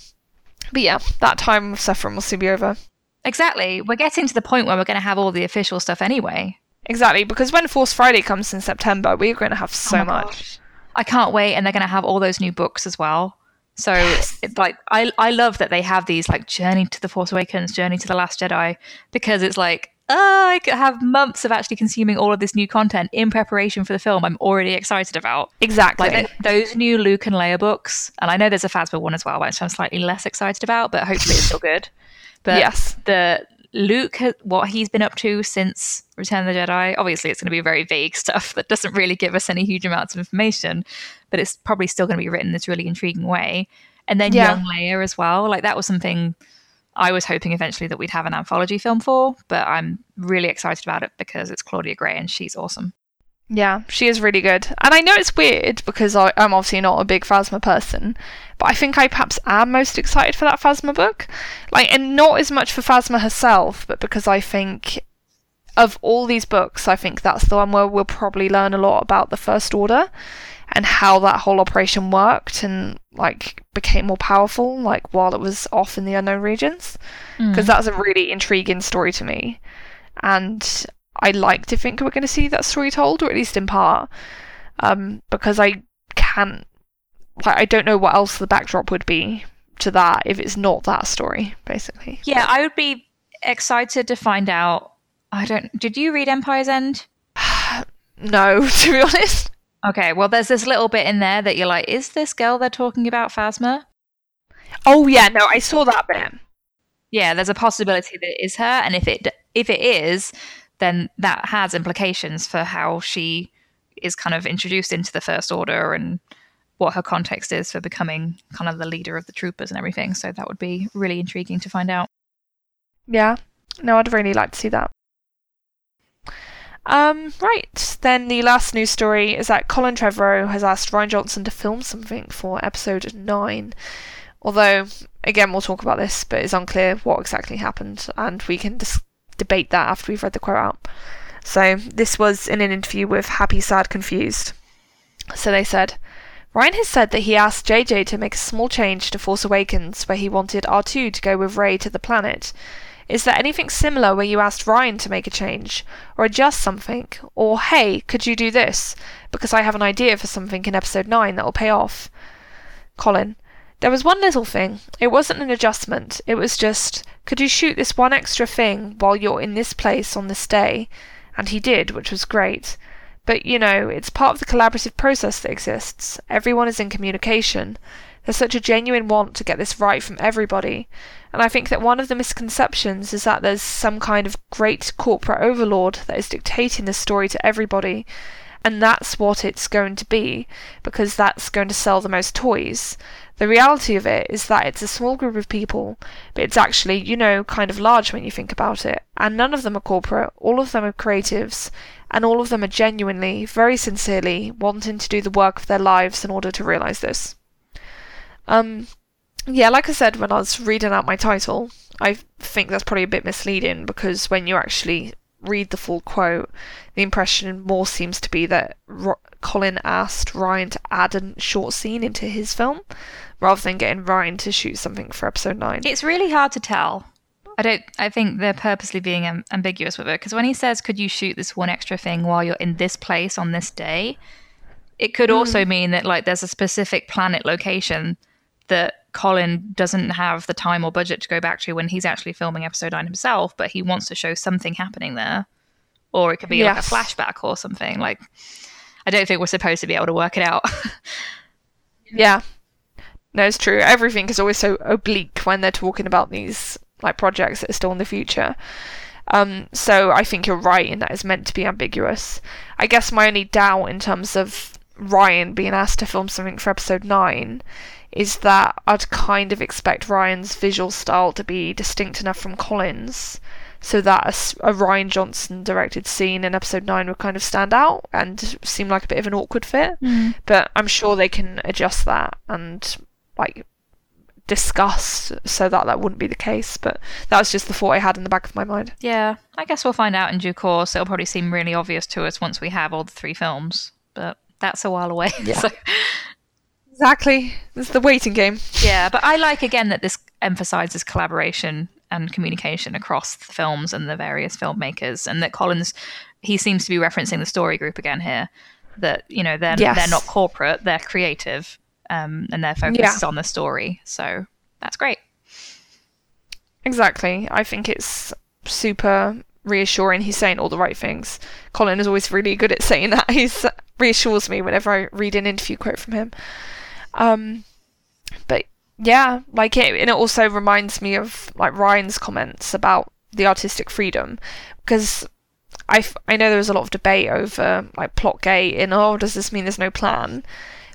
but yeah, that time of suffering will soon be over. exactly, we're getting to the point where we're going to have all the official stuff anyway. Exactly, because when Force Friday comes in September, we're going to have so Oh much. gosh. I can't wait, and they're going to have all those new books as well. So, it's like, I I love that they have these like Journey to the Force Awakens, Journey to the Last Jedi, because it's like, oh, I could have months of actually consuming all of this new content in preparation for the film. I'm already excited about. Exactly. Like those new Luke and Leia books, and I know there's a Phasma one as well, which I'm slightly less excited about, but hopefully it's still good. But Yes. the Luke, what he's been up to since Return of the Jedi, obviously it's going to be very vague stuff that doesn't really give us any huge amounts of information, but it's probably still going to be written in this really intriguing way. And then Yeah. young Leia as well, like that was something I was hoping eventually that we'd have an anthology film for, but I'm really excited about it because it's Claudia Gray and she's awesome. Yeah, she is really good. And I know it's weird because I, I'm obviously not a big Phasma person, but I think I perhaps am most excited for that Phasma book. Like, and not as much for Phasma herself, but because I think of all these books, I think that's the one where we'll probably learn a lot about the First Order and how that whole operation worked and, like, became more powerful, like, while it was off in the unknown regions because that's a really intriguing story to me. And I like to think we're going to see that story told, or at least in part, um, because I can't, like, I don't know what else the backdrop would be to that if it's not that story, basically. Yeah, I would be excited to find out. I don't. Did you read Empire's End? No, to be honest. Okay, well, there's this little bit in there that you're like, is this girl they're talking about Phasma? Oh yeah, no, I saw that bit. Yeah, there's a possibility that it is her, and if it if it is, then that has implications for how she is kind of introduced into the First Order and what her context is for becoming kind of the leader of the troopers and everything. So that would be really intriguing to find out. Yeah, no, I'd really like to see that. Um, right, then the last news story is that Colin Trevorrow has asked Rian Johnson to film something for episode 9. Although, again, we'll talk about this, but it's unclear what exactly happened, and we can dis- debate that after we've read the quote out. So, this was in an interview with Happy, Sad, Confused. So they said, Rian has said that he asked JJ to make a small change to Force Awakens where he wanted R2 to go with Rey to the planet. Is there anything similar where you asked Rian to make a change, or adjust something, or hey, could you do this? Because I have an idea for something in episode 9 that will pay off. Colin, there was one little thing. It wasn't an adjustment, it was just, could you shoot this one extra thing while you're in this place on this day? And he did, which was great. But you know, it's part of the collaborative process that exists. Everyone is in communication. There's such a genuine want to get this right from everybody. And I think that one of the misconceptions is that there's some kind of great corporate overlord that is dictating the story to everybody. and that's what it's going to be because that's going to sell the most toys. The reality of it is that it's a small group of people, but it's actually, you know, kind of large when you think about it. And none of them are corporate, all of them are creatives, and all of them are genuinely, very sincerely wanting to do the work of their lives in order to realize this. Um, yeah, like I said when I was reading out my title, I think that's probably a bit misleading because when you actually read the full quote, the impression more seems to be that Ro- Colin asked Rian to add a short scene into his film rather than getting Rian to shoot something for episode 9. It's really hard to tell. I don't. I think they're purposely being am- ambiguous with it because when he says, "Could you shoot this one extra thing while you're in this place on this day?" It could also mean that like there's a specific planet location that Colin doesn't have the time or budget to go back to when he's actually filming episode nine himself, but he wants to show something happening there, or it could be Yes. like a flashback or something. Like, I don't think we're supposed to be able to work it out. Yeah. No, it's true. Everything is always so oblique when they're talking about these like projects that are still in the future. Um, so I think you're right in that it's meant to be ambiguous. I guess my only doubt in terms of Rian being asked to film something for episode nine is that I'd kind of expect Rian's visual style to be distinct enough from Colin's so that a Rian Johnson directed scene in episode 9 would kind of stand out and seem like a bit of an awkward fit. Hmm. But I'm sure they can adjust that and like discuss so that that wouldn't be the case. But that was just the thought I had in the back of my mind. yeah, I guess we'll find out in due course. It'll probably seem really obvious to us once we have all the three films, but that's a while away. Yeah. so, Exactly. It's the waiting game. yeah, but I like again that this emphasizes collaboration and communication across the films and the various filmmakers, and that Colin's he seems to be referencing the story group again here. That you know they're Yes. they're not corporate, they're creative, um, and their focus Yeah. is on the story. So that's great. Exactly. I think it's super reassuring. He's saying all the right things. Colin is always really good at saying that. He reassures me whenever I read an interview quote from him. Um, but yeah, like it, and it also reminds me of like Rian's comments about the artistic freedom because I, f- I know there was a lot of debate over like plot gate and oh does this mean there's no plan?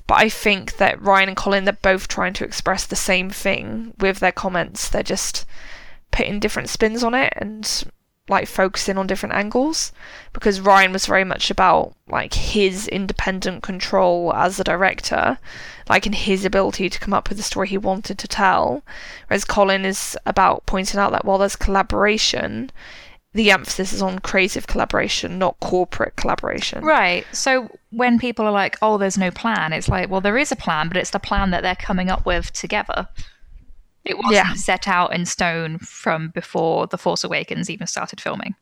But I think that Rian and Colin they're both trying to express the same thing with their comments. They're just putting different spins on it and like focusing on different angles because Rian was very much about like his independent control as a director like in his ability to come up with the story he wanted to tell whereas Colin is about pointing out that while there's collaboration the emphasis is on creative collaboration not corporate collaboration Right. So when people are like, "Oh, there's no plan," it's like, well, there is a plan, but it's the plan that they're coming up with together. It wasn't Yeah. set out in stone from before The Force Awakens even started filming,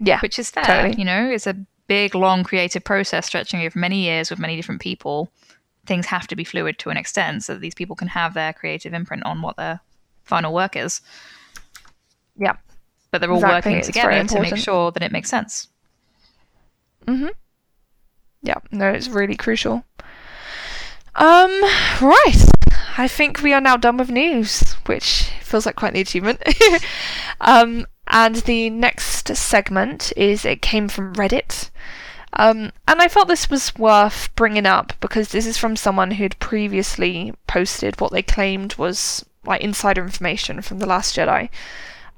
yeah which is fair. Totally. You know, it's a big, long creative process stretching over many years with many different people. Things have to be fluid to an extent so that these people can have their creative imprint on what their final work is. yeah But they're all Exactly, working it's together to make sure that it makes sense. Mm-hmm. Yeah, no, it's really crucial. Um, right. I think we are now done with news, which feels like quite the achievement. um, and the next segment is it came from Reddit. Um, and I felt this was worth bringing up because this is from someone who'd previously posted what they claimed was like insider information from The Last Jedi.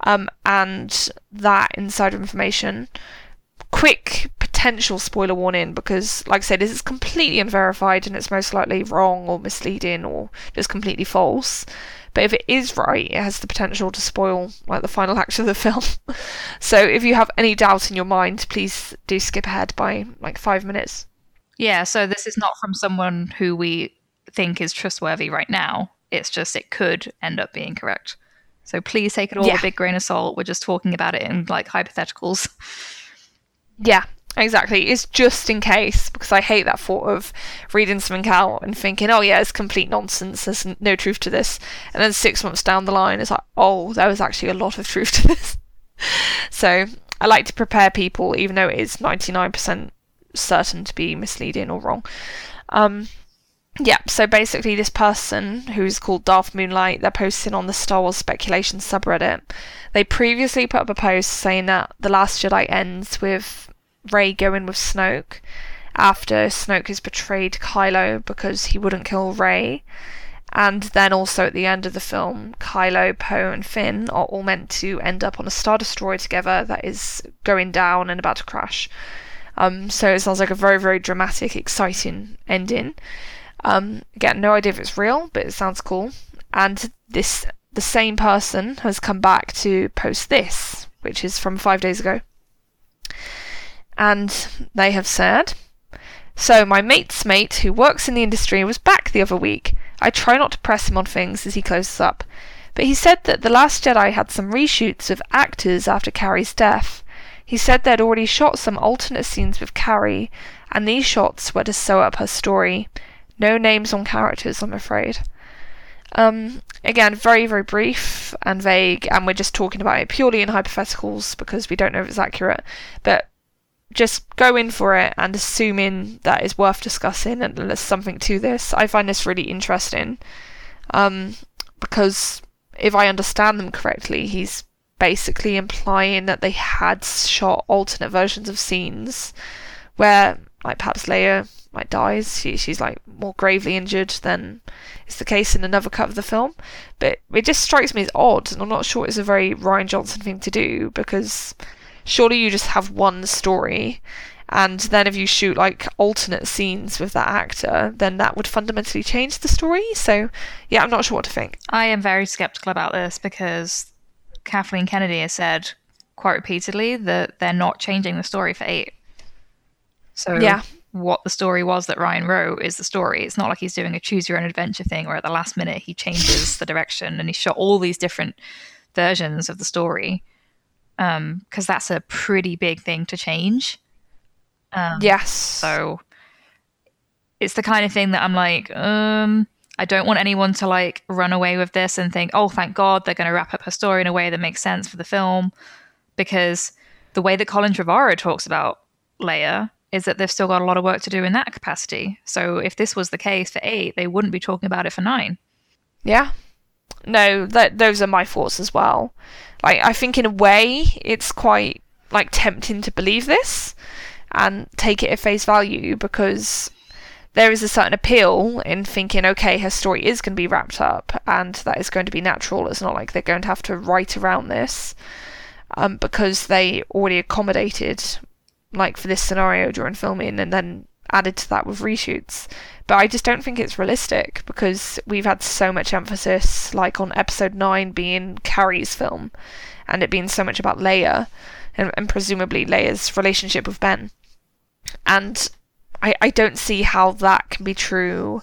Um, and that insider information quick potential spoiler warning because, like I said, this is completely unverified and it's most likely wrong or misleading or just completely false. But if it is right, it has the potential to spoil like the final act of the film. so if you have any doubt in your mind, please do skip ahead by like five minutes. Yeah, so this is not from someone who we think is trustworthy right now. It's just it could end up being correct. So please take it all Yeah. with a big grain of salt. We're just talking about it in like hypotheticals. Yeah, exactly. It's just in case because I hate that thought of reading something out and thinking, oh yeah, it's complete nonsense. There's no truth to this, and then six months down the line, it's like, oh, there was actually a lot of truth to this. so I like to prepare people, even though it is ninety nine percent certain to be misleading or wrong. Um, yeah, so basically, this person who's called Darth Moonlight, they're posting on the Star Wars speculation subreddit. They previously put up a post saying that The Last Jedi ends with Rey going with Snoke, after Snoke has betrayed Kylo because he wouldn't kill Rey. And then also at the end of the film, Kylo, Poe, and Finn are all meant to end up on a Star Destroyer together that is going down and about to crash. Um, so it sounds like a very, very dramatic, exciting ending. Um, again, no idea if it's real, but it sounds cool. And this, the same person has come back to post this, which is from five days ago. And they have said, so my mate's mate, who works in the industry, was back the other week. I try not to press him on things as he closes up, but he said that The Last Jedi had some reshoots of actors after Carrie's death. He said they'd already shot some alternate scenes with Carrie, and these shots were to sew up her story. No names on characters, I'm afraid. Um, again, very, very brief and vague, and we're just talking about it purely in hypotheticals because we don't know if it's accurate. But just go in for it and assuming that is worth discussing and there's something to this. I find this really interesting um, because if I understand them correctly, he's basically implying that they had shot alternate versions of scenes where, like, perhaps Leia like dies. She, she's like more gravely injured than is the case in another cut of the film. But it just strikes me as odd, and I'm not sure it's a very Rian Johnson thing to do because surely you just have one story and then if you shoot like alternate scenes with that actor then that would fundamentally change the story so yeah i'm not sure what to think I am very skeptical about this because Kathleen Kennedy has said quite repeatedly that they're not changing the story for eight. So Yeah. What the story was that Rian wrote is the story. It's not like he's doing a choose your own adventure thing where at the last minute he changes the direction and he shot all these different versions of the story. Um, because that's a pretty big thing to change. Um, yes so it's the kind of thing that I'm like, um, I don't want anyone to like run away with this and think, oh, thank God they're going to wrap up her story in a way that makes sense for the film. Because the way that Colin Trevorrow talks about Leia is that they've still got a lot of work to do in that capacity. So if this was the case for eight, they wouldn't be talking about it for nine. yeah no that those are my thoughts as well like i think in a way it's quite like tempting to believe this and take it at face value because there is a certain appeal in thinking, okay, her story is going to be wrapped up and that is going to be natural. It's not like they're going to have to write around this um, because they already accommodated, like for this scenario during filming, and then added to that with reshoots. But I just don't think it's realistic because we've had so much emphasis, like on episode 9 being Carrie's film and it being so much about Leia and, and presumably Leia's relationship with Ben. And I, I don't see how that can be true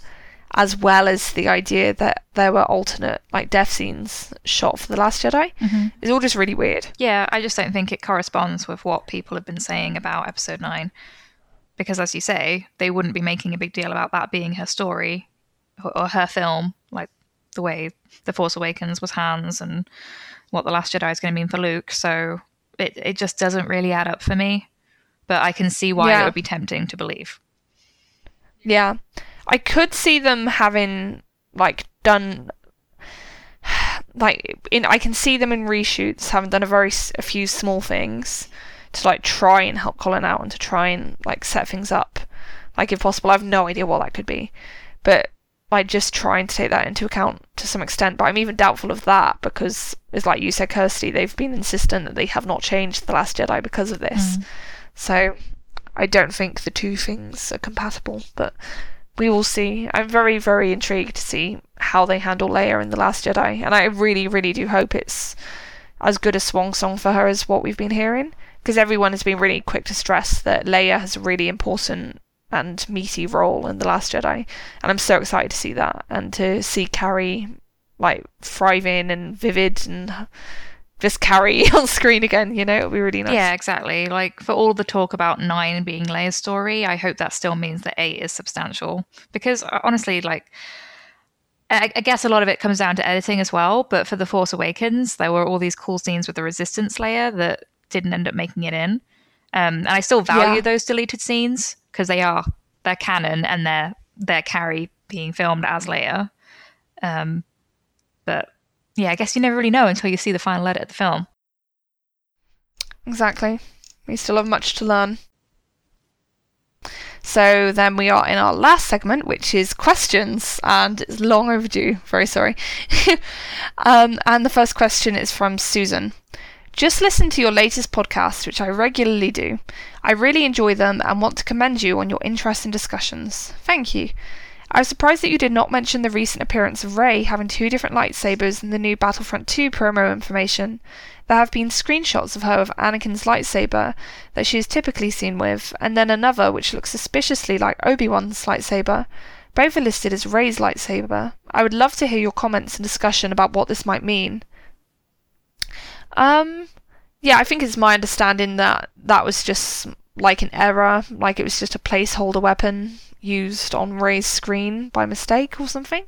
as well as the idea that there were alternate like death scenes shot for the last jedi mm-hmm. it's all just really weird Yeah, I just don't think it corresponds with what people have been saying about episode nine. Because, as you say, they wouldn't be making a big deal about that being her story or, her film, like the way The Force Awakens was Han's and what The Last Jedi is going to mean for Luke. So it, it just doesn't really add up for me. But I can see why it would be tempting to believe. yeah i could see them having like done like in i can see them in reshoots having done a very a few small things to like try and help colin out and to try and like set things up. Like if possible i have no idea what that could be. But like just trying to take that into account to some extent but i'm even doubtful of that because it's like you said kirsty they've been insistent that they have not changed the last jedi because of this. Mm. So i don't think the two things are compatible but we will see. I'm very very intrigued to see how they handle leia in the last jedi and i really really do hope it's as good a swan song for her as what we've been hearing because everyone has been really quick to stress that leia has a really important and meaty role in the last jedi and i'm so excited to see that and to see carrie like thriving and vivid and just Carrie on screen again you know it'll be really nice Yeah, exactly. Like for all the talk about nine being Leia's story, I hope that still means that eight is substantial. Because uh, honestly, like I, I guess a lot of it comes down to editing as well. But for the Force Awakens, there were all these cool scenes with the Resistance layer that didn't end up making it in. Um, and I still value Yeah. those deleted scenes because they are they're canon and they're they're Carrie being filmed as Leia. Um, yeah, I guess you never really know until you see the final edit of the film. Exactly. We still have much to learn. So then we are in our last segment, which is questions, and it's long overdue. Very sorry. um, and the first question is from Susan. Just listen to your latest podcast, which I regularly do. I really enjoy them and want to commend you on your interest in discussions. Thank you. I was surprised that you did not mention the recent appearance of Rey having two different lightsabers in the new Battlefront 2 promo information. There have been screenshots of her with Anakin's lightsaber that she is typically seen with, and then another which looks suspiciously like Obi Wan's lightsaber. Both are listed as Rey's lightsaber. I would love to hear your comments and discussion about what this might mean. Um, yeah, I think it's my understanding that that was just like an error, like it was just a placeholder weapon used on Rey's screen by mistake or something.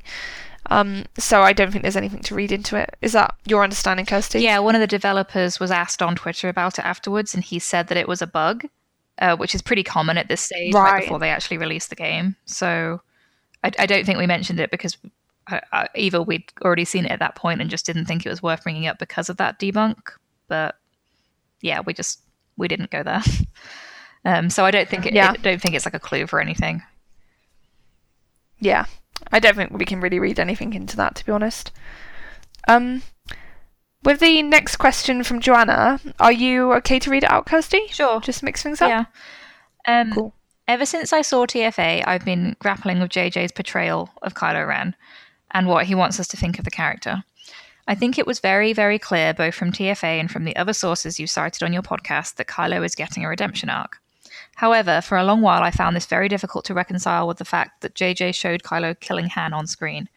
Um, so I don't think there's anything to read into it. Is that your understanding, Kirsty? Yeah, one of the developers was asked on Twitter about it afterwards, and he said that it was a bug, uh, which is pretty common at this stage, right. before they actually release the game. So I, I don't think we mentioned it because uh, uh, either we'd already seen it at that point and just didn't think it was worth bringing up because of that debunk. But yeah, we just we didn't go there. um, so I don't think it, yeah. I don't think it's like a clue for anything. Yeah, I don't think we can really read anything into that, to be honest. Um, with the next question from Joanna, are you okay to read it out, Kirsty? Sure. Just mix things up. Yeah. Um, cool. Ever since I saw TFA, I've been grappling with JJ's portrayal of Kylo Ren and what he wants us to think of the character. I think it was very, very clear, both from TFA and from the other sources you cited on your podcast, that Kylo is getting a redemption arc. However, for a long while, I found this very difficult to reconcile with the fact that JJ showed Kylo killing Han on screen.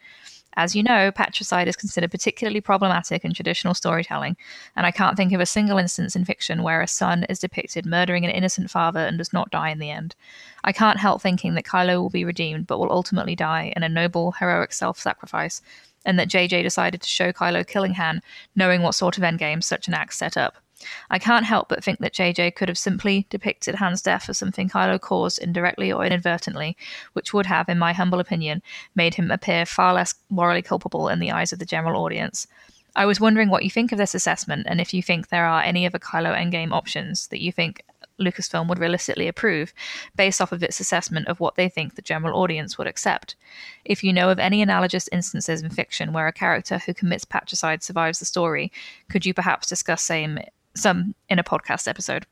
As you know, patricide is considered particularly problematic in traditional storytelling, and I can't think of a single instance in fiction where a son is depicted murdering an innocent father and does not die in the end. I can't help thinking that Kylo will be redeemed but will ultimately die in a noble, heroic self sacrifice, and that JJ decided to show Kylo killing Han, knowing what sort of endgame such an act set up. I can't help but think that JJ could have simply depicted Han's death as something Kylo caused indirectly or inadvertently, which would have, in my humble opinion, made him appear far less morally culpable in the eyes of the general audience. I was wondering what you think of this assessment and if you think there are any other Kylo Endgame options that you think Lucasfilm would realistically approve based off of its assessment of what they think the general audience would accept. If you know of any analogous instances in fiction where a character who commits patricide survives the story, could you perhaps discuss same some in a podcast episode.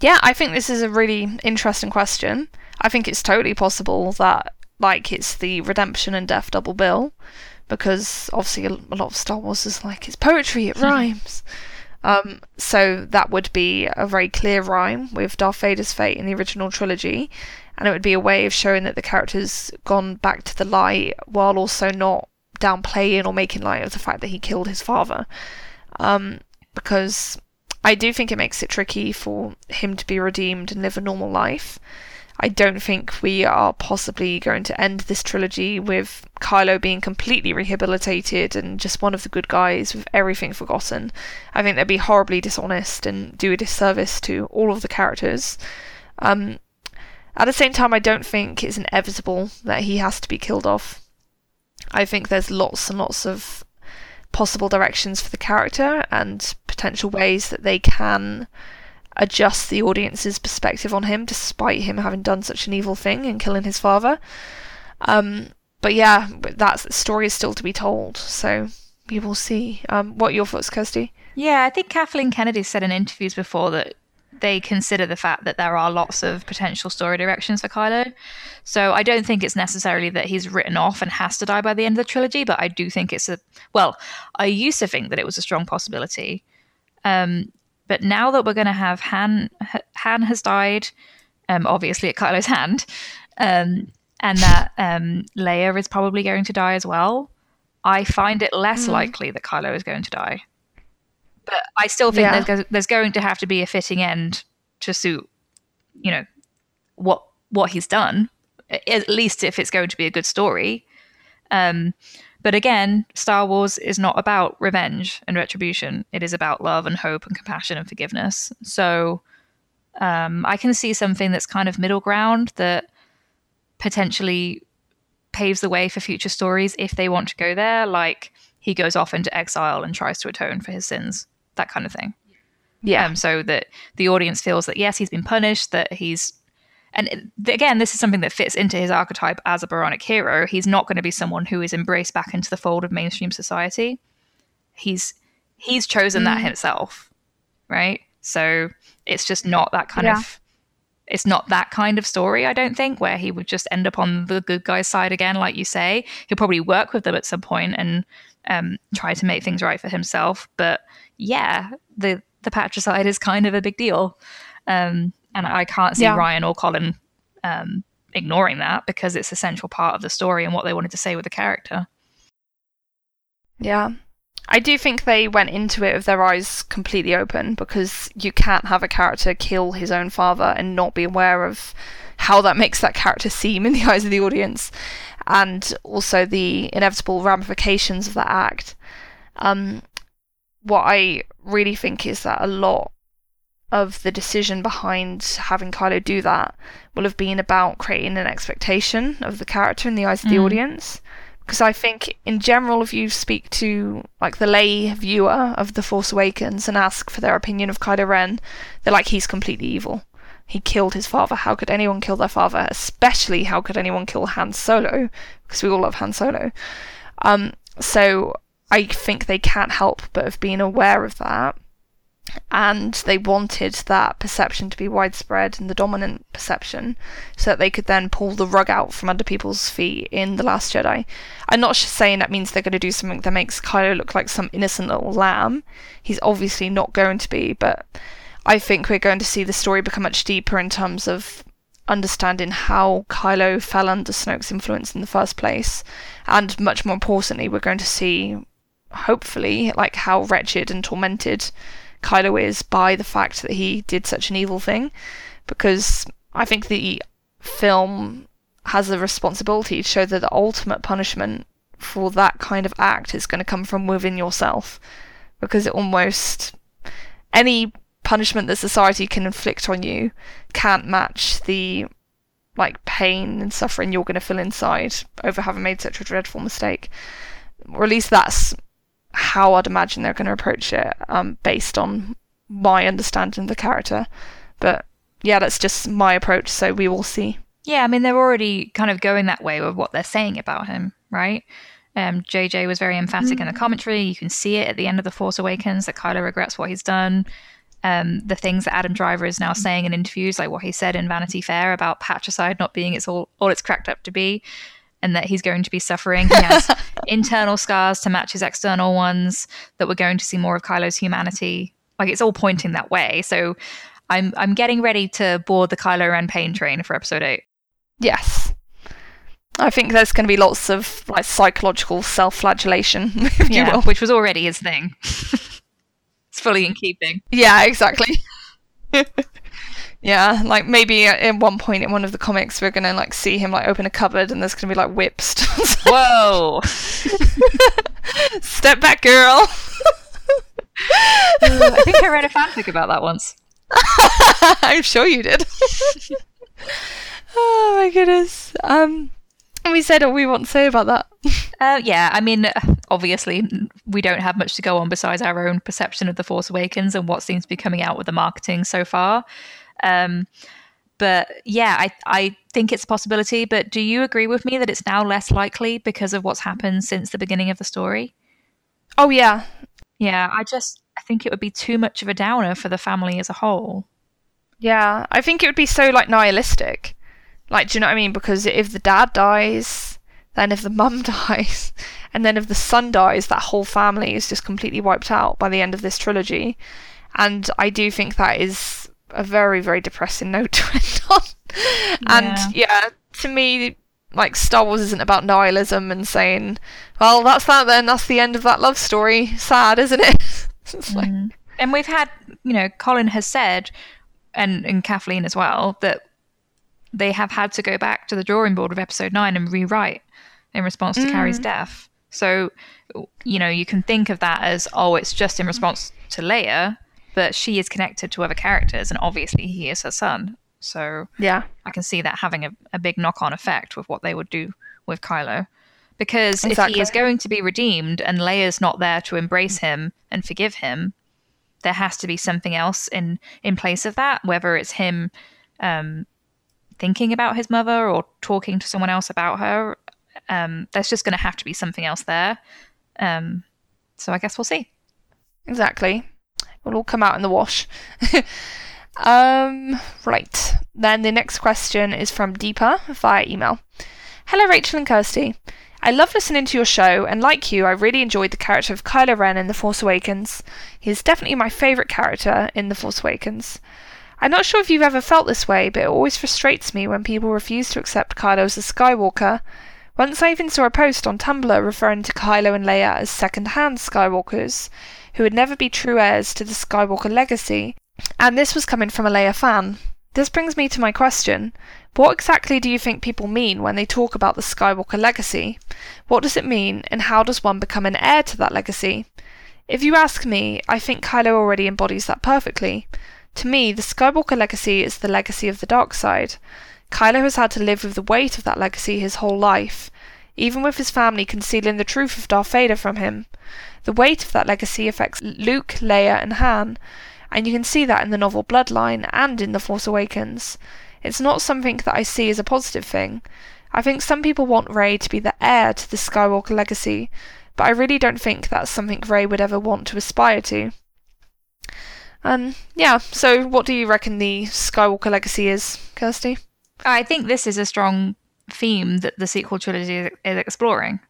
Yeah, I think this is a really interesting question. I think it's totally possible that like it's the redemption and death double bill because obviously a lot of Star Wars is like it's poetry, it rhymes. Um, so that would be a very clear rhyme with Darth Vader's fate in the original trilogy, and it would be a way of showing that the character's gone back to the light while also not downplaying or making light of the fact that he killed his father. Um, because I do think it makes it tricky for him to be redeemed and live a normal life. I don't think we are possibly going to end this trilogy with Kylo being completely rehabilitated and just one of the good guys with everything forgotten. I think that'd be horribly dishonest and do a disservice to all of the characters. Um, at the same time, I don't think it's inevitable that he has to be killed off. I think there's lots and lots of possible directions for the character and potential ways that they can adjust the audience's perspective on him despite him having done such an evil thing and killing his father. Um, but yeah, that story is still to be told, so we will see. Um, what your thoughts, Kirsty? Yeah, I think Kathleen Kennedy said in interviews before that they consider the fact that there are lots of potential story directions for Kylo. So I don't think it's necessarily that he's written off and has to die by the end of the trilogy, but I do think it's a well, I used to think that it was a strong possibility. Um, but now that we're going to have Han, Han has died, um, obviously at Kylo's hand, um, and that um, Leia is probably going to die as well. I find it less mm. likely that Kylo is going to die. But I still think yeah. there's, there's going to have to be a fitting end to suit, you know, what what he's done. At least if it's going to be a good story. Um, but again, Star Wars is not about revenge and retribution. It is about love and hope and compassion and forgiveness. So um, I can see something that's kind of middle ground that potentially paves the way for future stories if they want to go there. Like he goes off into exile and tries to atone for his sins that kind of thing. Yeah. Um, so that the audience feels that yes, he's been punished, that he's and it- again, this is something that fits into his archetype as a Byronic hero. He's not going to be someone who is embraced back into the fold of mainstream society. He's he's chosen that himself, right? So it's just not that kind Yeah. of it's not that kind of story, I don't think, where he would just end up on the good guy's side again, like you say. He'll probably work with them at some point and um, try to make things right for himself. But yeah, the the patricide is kind of a big deal, um, and I can't see Yeah. Rian or Colin um, ignoring that because it's a central part of the story and what they wanted to say with the character. Yeah. I do think they went into it with their eyes completely open because you can't have a character kill his own father and not be aware of how that makes that character seem in the eyes of the audience and also the inevitable ramifications of that act. Um, what I really think is that a lot of the decision behind having Kylo do that will have been about creating an expectation of the character in the eyes of the Mm. audience because I think in general if you speak to like the lay viewer of The Force Awakens and ask for their opinion of Kylo Ren, they're like he's completely evil. He killed his father. How could anyone kill their father? Especially how could anyone kill Han Solo? Because we all love Han Solo. Um, so I think they can't help but have been aware of that. And they wanted that perception to be widespread and the dominant perception so that they could then pull the rug out from under people's feet in The Last Jedi. I'm not saying that means they're going to do something that makes Kylo look like some innocent little lamb. He's obviously not going to be, but I think we're going to see the story become much deeper in terms of understanding how Kylo fell under Snoke's influence in the first place, and much more importantly, we're going to see, hopefully, like how wretched and tormented Kylo is by the fact that he did such an evil thing, because I think the film has a responsibility to show that the ultimate punishment for that kind of act is going to come from within yourself, because it almost any punishment that society can inflict on you can't match the like pain and suffering you're going to feel inside over having made such a dreadful mistake or at least that's how i'd imagine they're going to approach it um, based on my understanding of the character but yeah that's just my approach so we will see Yeah, I mean they're already kind of going that way with what they're saying about him, right? Um, JJ was very emphatic in the commentary. You can see it at the end of The Force Awakens that Kylo regrets what he's done. Um, the things that Adam Driver is now saying in interviews, like what he said in Vanity Fair about patricide not being its all, all it's cracked up to be, and that he's going to be suffering. He has internal scars to match his external ones. That we're going to see more of Kylo's humanity. Like it's all pointing that way. So I'm I'm getting ready to board the Kylo Ren pain train for Episode Eight. yes i think there's going to be lots of like psychological self-flagellation if you yeah, will which was already his thing. it's fully in keeping. Yeah, exactly. yeah, like maybe at at one point in one of the comics, we're gonna like see him like open a cupboard, and there's gonna be like whips. Whoa! Step back, girl. I think I read a fanfic about that once. I'm sure you did. oh my goodness. Um, we said all we want to say about that. Uh, yeah, I mean, obviously, we don't have much to go on besides our own perception of The Force Awakens and what seems to be coming out with the marketing so far. Um, but yeah, I, I think it's a possibility. But do you agree with me that it's now less likely because of what's happened since the beginning of the story? Oh yeah, Yeah, I just I think it would be too much of a downer for the family as a whole. yeah. I think it would be so like nihilistic. Like, do you know what I mean? Because if the dad dies, then if the mum dies, and then if the son dies, that whole family is just completely wiped out by the end of this trilogy. And I do think that is a very, very depressing note to end on. And yeah, to me, like Star Wars isn't about nihilism and saying, "Well, that's that. Then that's the end of that love story." Sad, isn't it? it's like, mm. And we've had, you know, Colin has said, and and Kathleen as well, that they have had to go back to the drawing board of episode nine and rewrite in response to Carrie's death. So, you know, you can think of that as, oh, it's just in response to Leia, but she is connected to other characters, and obviously he is her son. So yeah, I can see that having a, a big knock on effect with what they would do with Kylo. Because if he is going to be redeemed and Leia's not there to embrace him and forgive him, there has to be something else in in place of that, whether it's him um, thinking about his mother or talking to someone else about her. Um, there's just going to have to be something else there. Um, so I guess we'll see. Exactly. It'll all come out in the wash. um, right. Then the next question is from Deepa via email. Hello, Rachel and Kirsty. I love listening to your show, and like you, I really enjoyed the character of Kylo Ren in The Force Awakens. He is definitely my favourite character in The Force Awakens. I'm not sure if you've ever felt this way, but it always frustrates me when people refuse to accept Kylo as a Skywalker. Once I even saw a post on Tumblr referring to Kylo and Leia as second hand Skywalkers, who would never be true heirs to the Skywalker legacy, and this was coming from a Leia fan. This brings me to my question. What exactly do you think people mean when they talk about the Skywalker legacy? What does it mean, and how does one become an heir to that legacy? If you ask me, I think Kylo already embodies that perfectly. To me, the Skywalker legacy is the legacy of the dark side. Kylo has had to live with the weight of that legacy his whole life, even with his family concealing the truth of Darth Vader from him. The weight of that legacy affects Luke, Leia, and Han, and you can see that in the novel Bloodline and in The Force Awakens. It's not something that I see as a positive thing. I think some people want Rey to be the heir to the Skywalker legacy, but I really don't think that's something Rey would ever want to aspire to. Um, yeah, so what do you reckon the Skywalker legacy is, Kirsty? I think this is a strong theme that the sequel trilogy is exploring.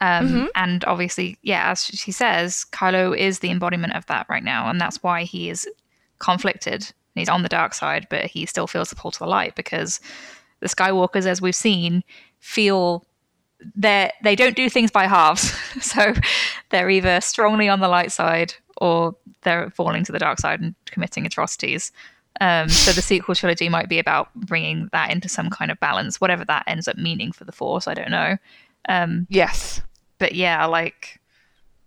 Um, mm-hmm. And obviously, yeah, as she says, Kylo is the embodiment of that right now, and that's why he is conflicted he's on the dark side, but he still feels the pull to the light because the Skywalkers, as we've seen, feel they they don't do things by halves. so they're either strongly on the light side or they're falling to the dark side and committing atrocities. Um, so the sequel trilogy might be about bringing that into some kind of balance, whatever that ends up meaning for the Force. I don't know. Um, yes, but yeah, like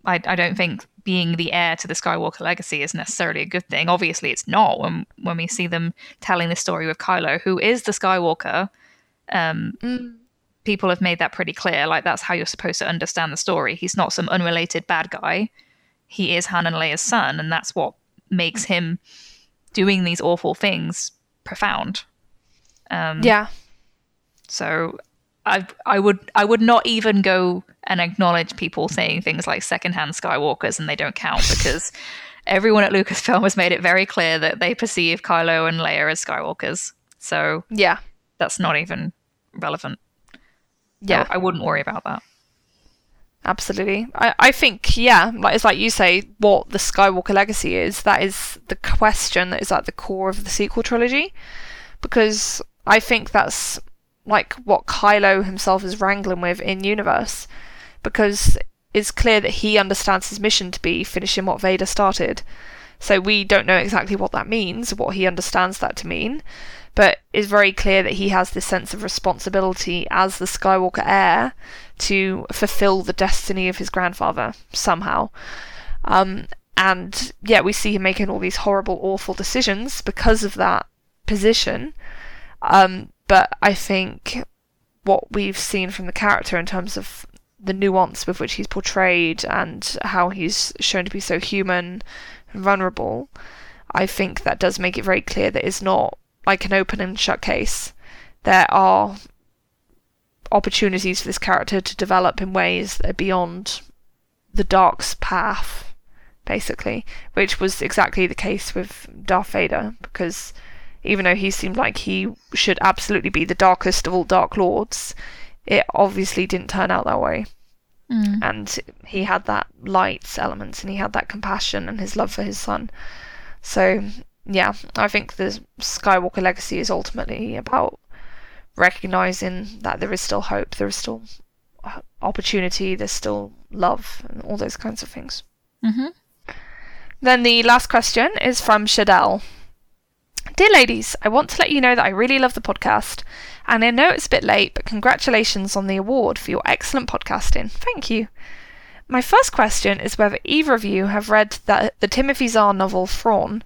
I, I don't think being the heir to the Skywalker legacy is necessarily a good thing. Obviously, it's not when when we see them telling the story with Kylo, who is the Skywalker. Um, mm. People have made that pretty clear. Like that's how you're supposed to understand the story. He's not some unrelated bad guy. He is Han and Leia's son, and that's what makes him doing these awful things profound. Um, yeah. So I I would I would not even go and acknowledge people saying things like secondhand Skywalkers and they don't count because everyone at Lucasfilm has made it very clear that they perceive Kylo and Leia as Skywalkers. So yeah, that's not even relevant. Yeah, I, I wouldn't worry about that. Absolutely. I, I think, yeah, like it's like you say, what the Skywalker legacy is, that is the question that is at the core of the sequel trilogy. Because I think that's like what Kylo himself is wrangling with in universe, because it's clear that he understands his mission to be finishing what Vader started. So we don't know exactly what that means, what he understands that to mean, but it's very clear that he has this sense of responsibility as the Skywalker heir to fulfill the destiny of his grandfather somehow. Um, and yeah, we see him making all these horrible, awful decisions because of that position. Um, but I think what we've seen from the character in terms of the nuance with which he's portrayed and how he's shown to be so human and vulnerable, I think that does make it very clear that it's not like an open and shut case. There are opportunities for this character to develop in ways that are beyond the Dark's path, basically, which was exactly the case with Darth Vader, because even though he seemed like he should absolutely be the darkest of all Dark Lords, it obviously didn't turn out that way. Mm. And he had that light element and he had that compassion and his love for his son. So, yeah, I think the Skywalker legacy is ultimately about recognizing that there is still hope, there is still opportunity, there's still love, and all those kinds of things. Mm-hmm. Then the last question is from Shadell. Dear ladies, I want to let you know that I really love the podcast, and I know it's a bit late, but congratulations on the award for your excellent podcasting. Thank you. My first question is whether either of you have read the, the Timothy Zahn novel Thrawn,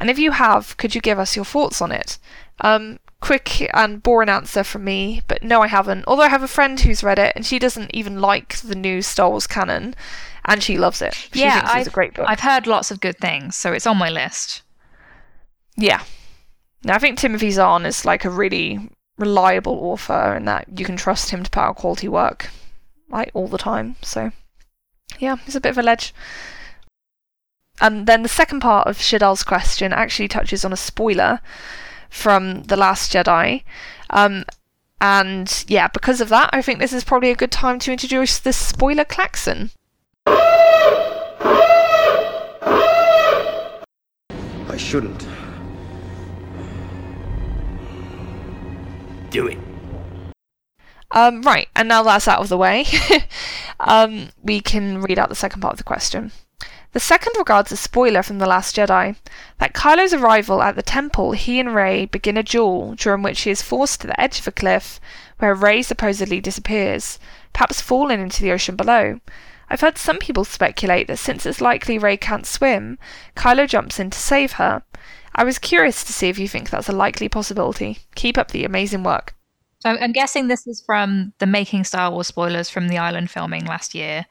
and if you have, could you give us your thoughts on it? Um, quick and boring answer from me, but no, I haven't. Although I have a friend who's read it, and she doesn't even like the new Star Wars canon, and she loves it. She yeah, thinks I've, it's a great book. I've heard lots of good things, so it's on my list. Yeah, now, I think Timothy Zahn is like a really reliable author and that you can trust him to put out quality work like all the time. So yeah, it's a bit of a ledge. And then the second part of Shadal's question actually touches on a spoiler from The Last Jedi. Um, and yeah, because of that, I think this is probably a good time to introduce the spoiler klaxon. I shouldn't. Do it. Um, right, and now that's out of the way, um, we can read out the second part of the question. The second regards a spoiler from The Last Jedi. that Kylo's arrival at the temple, he and Rey begin a duel, during which he is forced to the edge of a cliff, where Rey supposedly disappears, perhaps fallen into the ocean below. I've heard some people speculate that since it's likely Rey can't swim, Kylo jumps in to save her. I was curious to see if you think that's a likely possibility. Keep up the amazing work. So I'm guessing this is from the making Star Wars spoilers from the island filming last year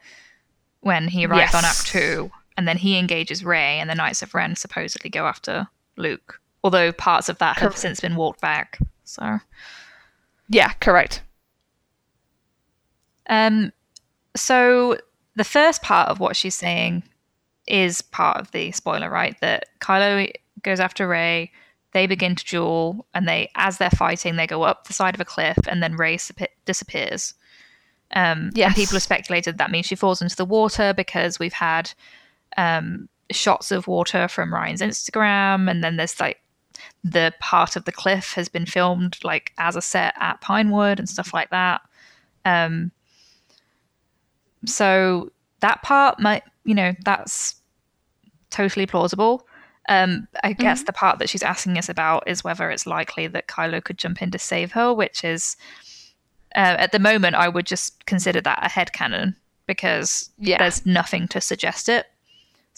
when he arrived on Ahch-To and then he engages Rey and the Knights of Ren supposedly go after Luke. Although parts of that have Correct. since been walked back. So Yeah, correct. um so the first part of what she's saying is part of the spoiler, right? That Kylo goes after Rey, they begin to duel, and they, as they're fighting, they go up the side of a cliff, and then Rey sup- disappears. Um, Yes. And people have speculated that means she falls into the water because we've had um, shots of water from Rian's Instagram, and then there's like the part of the cliff has been filmed like as a set at Pinewood and stuff like that. Um, so that part might, you know, that's totally plausible. Um, I guess the part that she's asking us about is whether it's likely that Kylo could jump in to save her, which is uh, at the moment I would just consider that a head headcanon because Yeah. there's nothing to suggest it.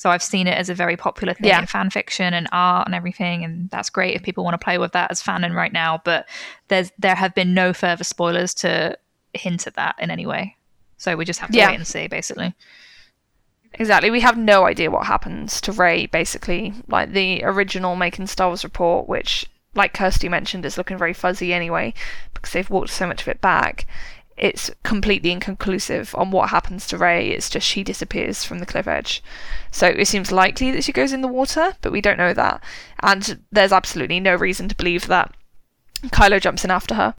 So I've seen it as a very popular thing Yeah. in fan fiction and art and everything, and that's great if people want to play with that as fanon right now. But there's there have been no further spoilers to hint at that in any way. So we just have to Yeah. wait and see, basically. Exactly. We have no idea what happens to Rey, basically. Like the original Making Star Wars report, which, like Kirsty mentioned, is looking very fuzzy anyway, because they've walked so much of it back. It's completely inconclusive on what happens to Rey. It's just she disappears from the cliff edge. So it seems likely that she goes in the water, but we don't know that. And there's absolutely no reason to believe that Kylo jumps in after her.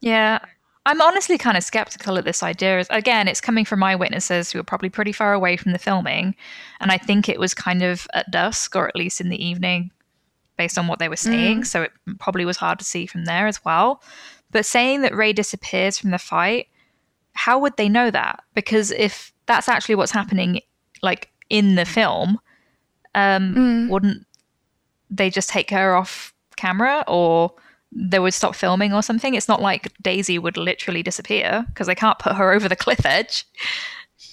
Yeah. I'm honestly kind of skeptical at this idea. Again, it's coming from eyewitnesses who are probably pretty far away from the filming. And I think it was kind of at dusk or at least in the evening based on what they were mm. saying. So it probably was hard to see from there as well. But saying that Rey disappears from the fight, how would they know that? Because if that's actually what's happening, like in the film, um, wouldn't they just take her off camera or they would stop filming or something? It's not like Daisy would literally disappear because they can't put her over the cliff edge.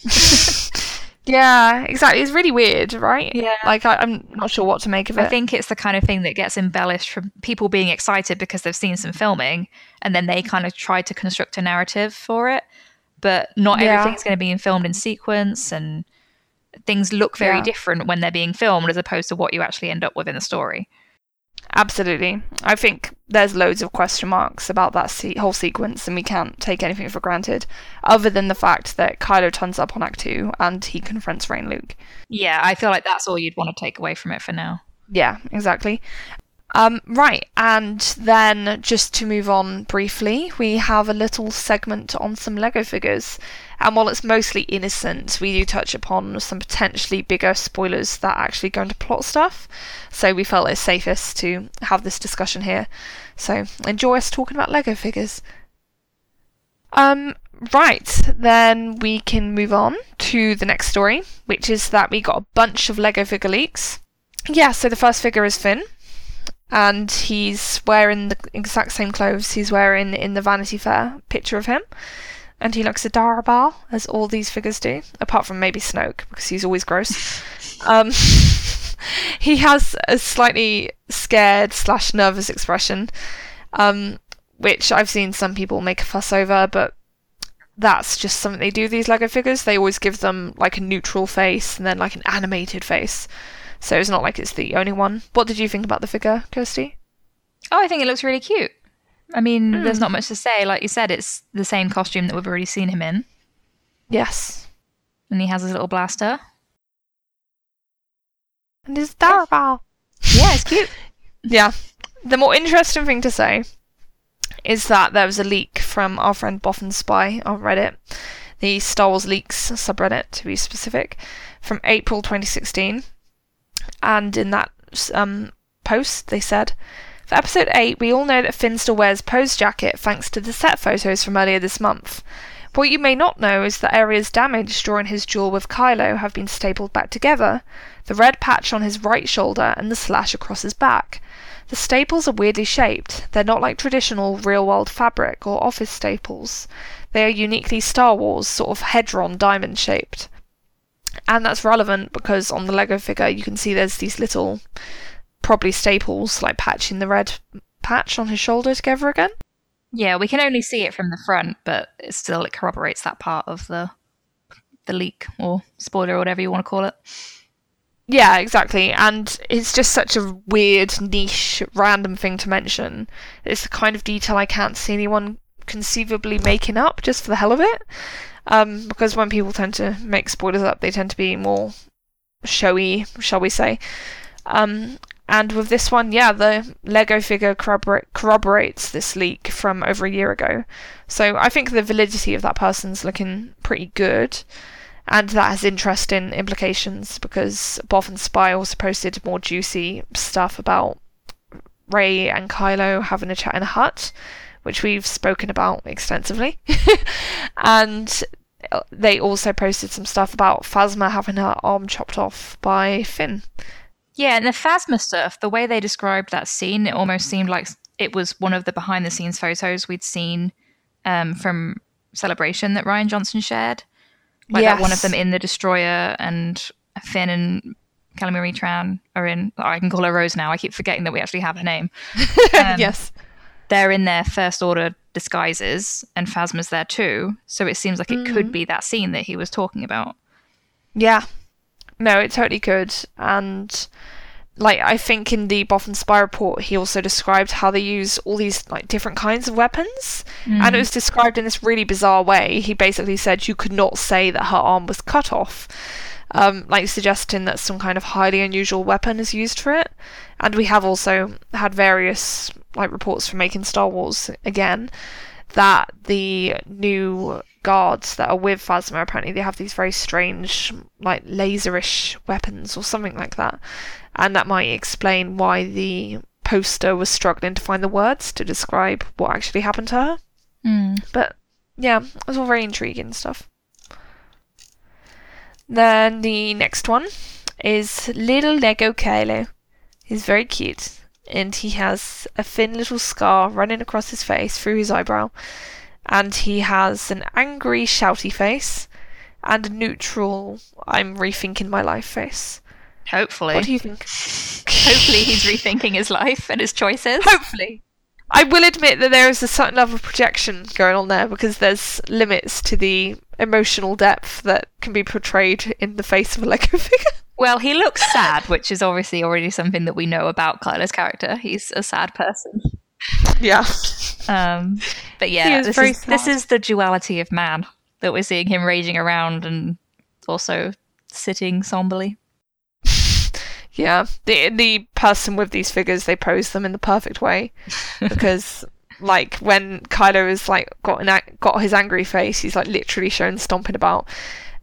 Yeah, exactly. It's really weird, right? Yeah. Like I, I'm not sure what to make of it. I think it's the kind of thing that gets embellished from people being excited because they've seen some filming and then they kind of try to construct a narrative for it. But not Yeah. everything's going to be filmed in sequence and things look very Yeah. different when they're being filmed as opposed to what you actually end up with in the story. Absolutely. I think there's loads of question marks about that se- whole sequence, and we can't take anything for granted, other than the fact that Kylo turns up on Ahch-To and he confronts Rey and Luke. Yeah, I feel like that's all you'd want to take away from it for now. Yeah, exactly. Um, right, and then just to move on briefly, we have a little segment on some Lego figures. And while it's mostly innocent, we do touch upon some potentially bigger spoilers that actually go into plot stuff. So we felt it's safest to have this discussion here. So enjoy us talking about Lego figures. Um, right, then we can move on to the next story, which is that we got a bunch of Lego figure leaks. Yeah, so the first figure is Finn, and he's wearing the exact same clothes he's wearing in the Vanity Fair picture of him. And he looks adorable, as all these figures do, apart from maybe Snoke, because he's always gross. um, he has a slightly scared slash nervous expression, um, which I've seen some people make a fuss over, but that's just something they do these Lego figures. They always give them like a neutral face and then like an animated face. So it's not like it's the only one. What did you think about the figure, Kirsty? Oh, I think it looks really cute. I mean, there's Hmm. not much to say. Like you said, it's the same costume that we've already seen him in, Yes. and he has his little blaster. And it's adorable. Yeah, it's cute. Yeah. The more interesting thing to say is that there was a leak from our friend Boffin Spy on Reddit, the Star Wars Leaks subreddit to be specific, from April 2016. And in that um, post, they said, For episode 8, we all know that Finn still wears Poe's jacket thanks to the set photos from earlier this month. What you may not know is that areas damaged during his duel with Kylo have been stapled back together the red patch on his right shoulder and the slash across his back. The staples are weirdly shaped. They're not like traditional real world fabric or office staples. They are uniquely Star Wars, sort of hedron diamond shaped. And that's relevant because on the Lego figure you can see there's these little, probably staples, like patching the red patch on his shoulder together again. Yeah, we can only see it from the front, but it still it corroborates that part of the the leak or spoiler or whatever you want to call it. Yeah, exactly. And it's just such a weird, niche, random thing to mention. It's the kind of detail I can't see anyone conceivably making up just for the hell of it. Um, because when people tend to make spoilers up, they tend to be more showy, shall we say. Um, and with this one, yeah, the Lego figure corrobor- corroborates this leak from over a year ago. So I think the validity of that person's looking pretty good and that has interesting implications because Boffin Spy also posted more juicy stuff about Rey and Kylo having a chat in a hut, which we've spoken about extensively. and they also posted some stuff about Phasma having her arm chopped off by Finn. Yeah, and the Phasma stuff, the way they described that scene, it almost seemed like it was one of the behind the scenes photos we'd seen um, from Celebration that Rian Johnson shared. Like that one of them in the destroyer and Finn and Kelly Marie Tran are in. oh, I can call her Rose now. I keep forgetting that we actually have her name. Um, yes. They're in their first order disguises, and Phasma's there too. So it seems like it could mm. be that scene that he was talking about. Yeah. No, it totally could. And like I think in the Boffin Spy report he also described how they use all these like different kinds of weapons. And it mm. was described in this really bizarre way. He basically said you could not say that her arm was cut off. Um, like suggesting that some kind of highly unusual weapon is used for it. And we have also had various like reports from making Star Wars again that the new guards that are with Phasma apparently they have these very strange like laserish weapons or something like that. And that might explain why the poster was struggling to find the words to describe what actually happened to her. Mm. But yeah, it was all very intriguing stuff. Then the next one is little Lego Kylo. He's very cute, and he has a thin little scar running across his face through his eyebrow, and he has an angry, shouty face, and a neutral, I'm rethinking my life face. Hopefully. What do you think? Hopefully he's rethinking his life and his choices. Hopefully. I will admit that there is a certain level of projection going on there because there's limits to the emotional depth that can be portrayed in the face of a Lego figure. Well, he looks sad, which is obviously already something that we know about Kylo's character. He's a sad person. yeah. Um, but yeah, is this is this is the duality of man that we're seeing him raging around and also sitting somberly. Yeah. The the person with these figures, they pose them in the perfect way because like when Kylo is like got an got his angry face, he's like literally shown stomping about.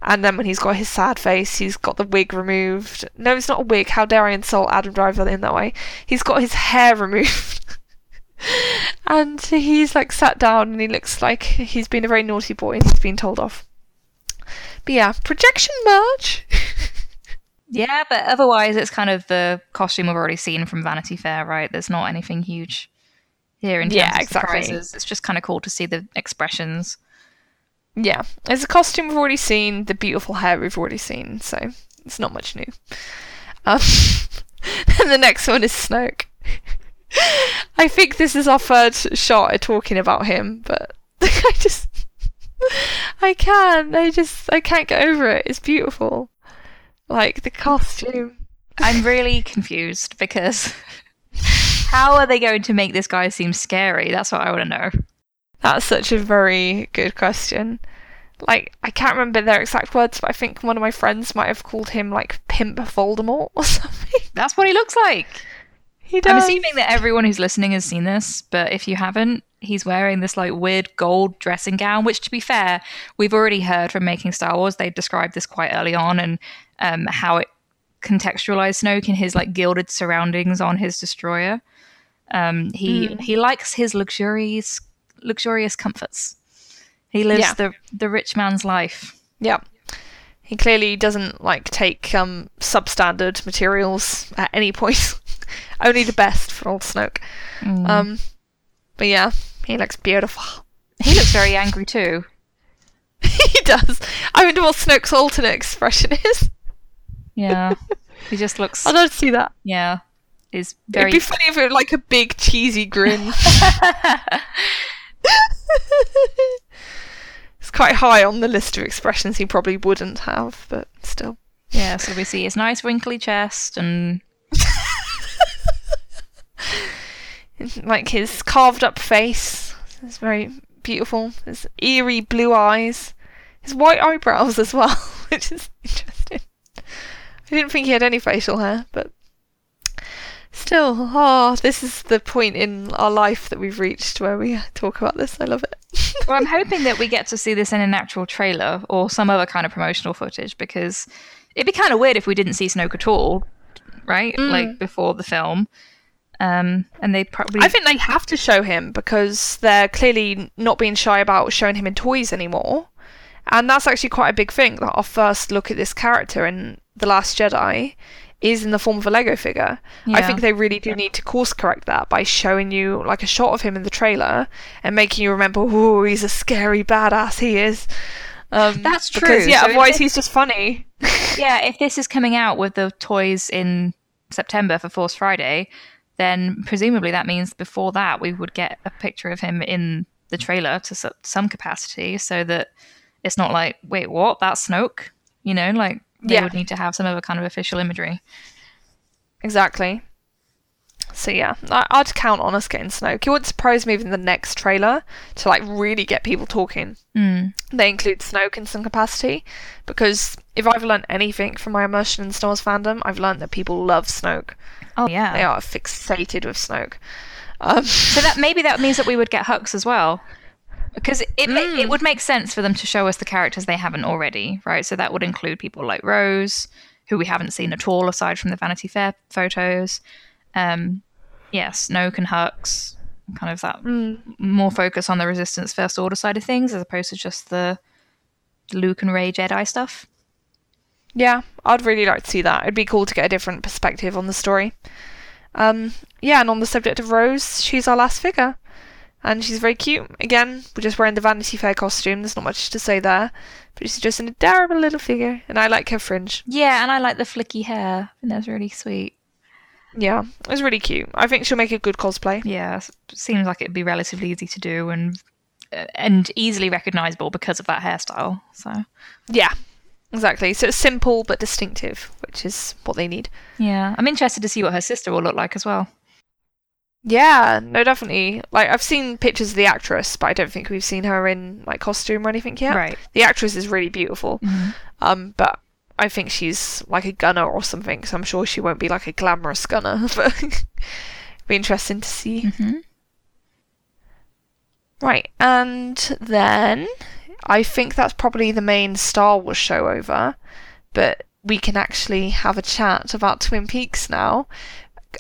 And then when he's got his sad face, he's got the wig removed. No, it's not a wig. How dare I insult Adam Driver in that way? He's got his hair removed. and he's like sat down and he looks like he's been a very naughty boy and he's been told off. But yeah, projection merge. Yeah, but otherwise it's kind of the costume we've already seen from Vanity Fair, right? There's not anything huge here in terms Yeah, of exactly. surprises. It's just kind of cool to see the expressions. Yeah, it's a costume we've already seen, the beautiful hair we've already seen, so it's not much new. Um, and the next one is Snoke. I think this is our third shot at talking about him, but I just, I can't, I just, I can't get over it. It's beautiful. Like the costume. I'm really confused because How are they going to make this guy seem scary? That's what I want to know. That's such a very good question. Like, I can't remember their exact words, but I think one of my friends might have called him like Pimp Voldemort or something. That's what he looks like. He does. I'm assuming that everyone who's listening has seen this, but if you haven't, he's wearing this like weird gold dressing gown, which to be fair, we've already heard from Making Star Wars. They described this quite early on and um, how it contextualized Snoke in his like gilded surroundings on his destroyer. Um, he he likes his luxurious luxurious comforts. He lives Yeah. the the rich man's life. Yeah. He clearly doesn't like take um substandard materials at any point. Only the best for old Snoke. Um but yeah, he looks beautiful. He looks very angry too. he does. I wonder what Snoke's alternate expression is. Yeah, he just looks. I don't see that. Yeah, is very. It'd be funny if it was like a big cheesy grin. it's quite high on the list of expressions he probably wouldn't have, but still. Yeah, so we see his nice wrinkly chest and like his carved up face It's very beautiful. His eerie blue eyes, his white eyebrows as well, which is interesting. I didn't think he had any facial hair, but still, oh, this is the point in our life that we've reached where we talk about this. I love it. well, I'm hoping that we get to see this in an actual trailer or some other kind of promotional footage because it'd be kind of weird if we didn't see Snoke at all, right? Like before the film. Um, and they probably. I think they have to show him because they're clearly not being shy about showing him in toys anymore. And that's actually quite a big thing that our first look at this character in The Last Jedi is in the form of a Lego figure. I think they really do need to course correct that by showing you like a shot of him in the trailer and making you remember, oh, he's a scary badass, he is. Um, That's Because, true. yeah, So otherwise this- he's just funny. yeah, if this is coming out with the toys in September for Force Friday, then presumably that means before that we would get a picture of him in the trailer to some capacity so that it's not like, wait, what? That's Snoke? You know, like they Yeah. would need to have some other kind of official imagery. Exactly. So yeah, I- I'd count on us getting Snoke. It wouldn't surprise me if in the next trailer to like really get people talking. Mm. They include Snoke in some capacity because if I've learned anything from my immersion in Star Wars fandom, I've learned that people love Snoke. Oh yeah. They are fixated with Snoke. Um, So that maybe that means that we would get Hux as well. Because it ma- Mm. it would make sense for them to show us the characters they haven't already, right? So that would include people like Rose, who we haven't seen at all aside from the Vanity Fair photos. Um, yeah, Snoke and Hux, kind of that Mm. more focus on the Resistance First Order side of things as opposed to just the Luke and Rey Jedi stuff. yeah, I'd really like to see that. It'd be cool to get a different perspective on the story. Um, yeah, and on the subject of Rose, she's our last figure. And she's very cute. Again, we're just wearing the Vanity Fair costume. There's not much to say there. But she's just an adorable little figure. And I like her fringe. Yeah, and I like the flicky hair. I think that's really sweet. Yeah, it's really cute. I think she'll make a good cosplay. Yeah, seems like it'd be relatively easy to do and uh, and easily recognizable because of that hairstyle. So Yeah, exactly. So it's simple but distinctive, which is what they need. yeah, I'm interested to see what her sister will look like as well. Yeah, no, definitely. Like I've seen pictures of the actress, but I don't think we've seen her in like costume or anything yet. Right. The actress is really beautiful. Mhm. Um, but I think she's like a gunner or something, so I'm sure she won't be like a glamorous gunner. But it'd be interesting to see. Mhm. Right, and then I think that's probably the main Star Wars show over, but we can actually have a chat about Twin Peaks now.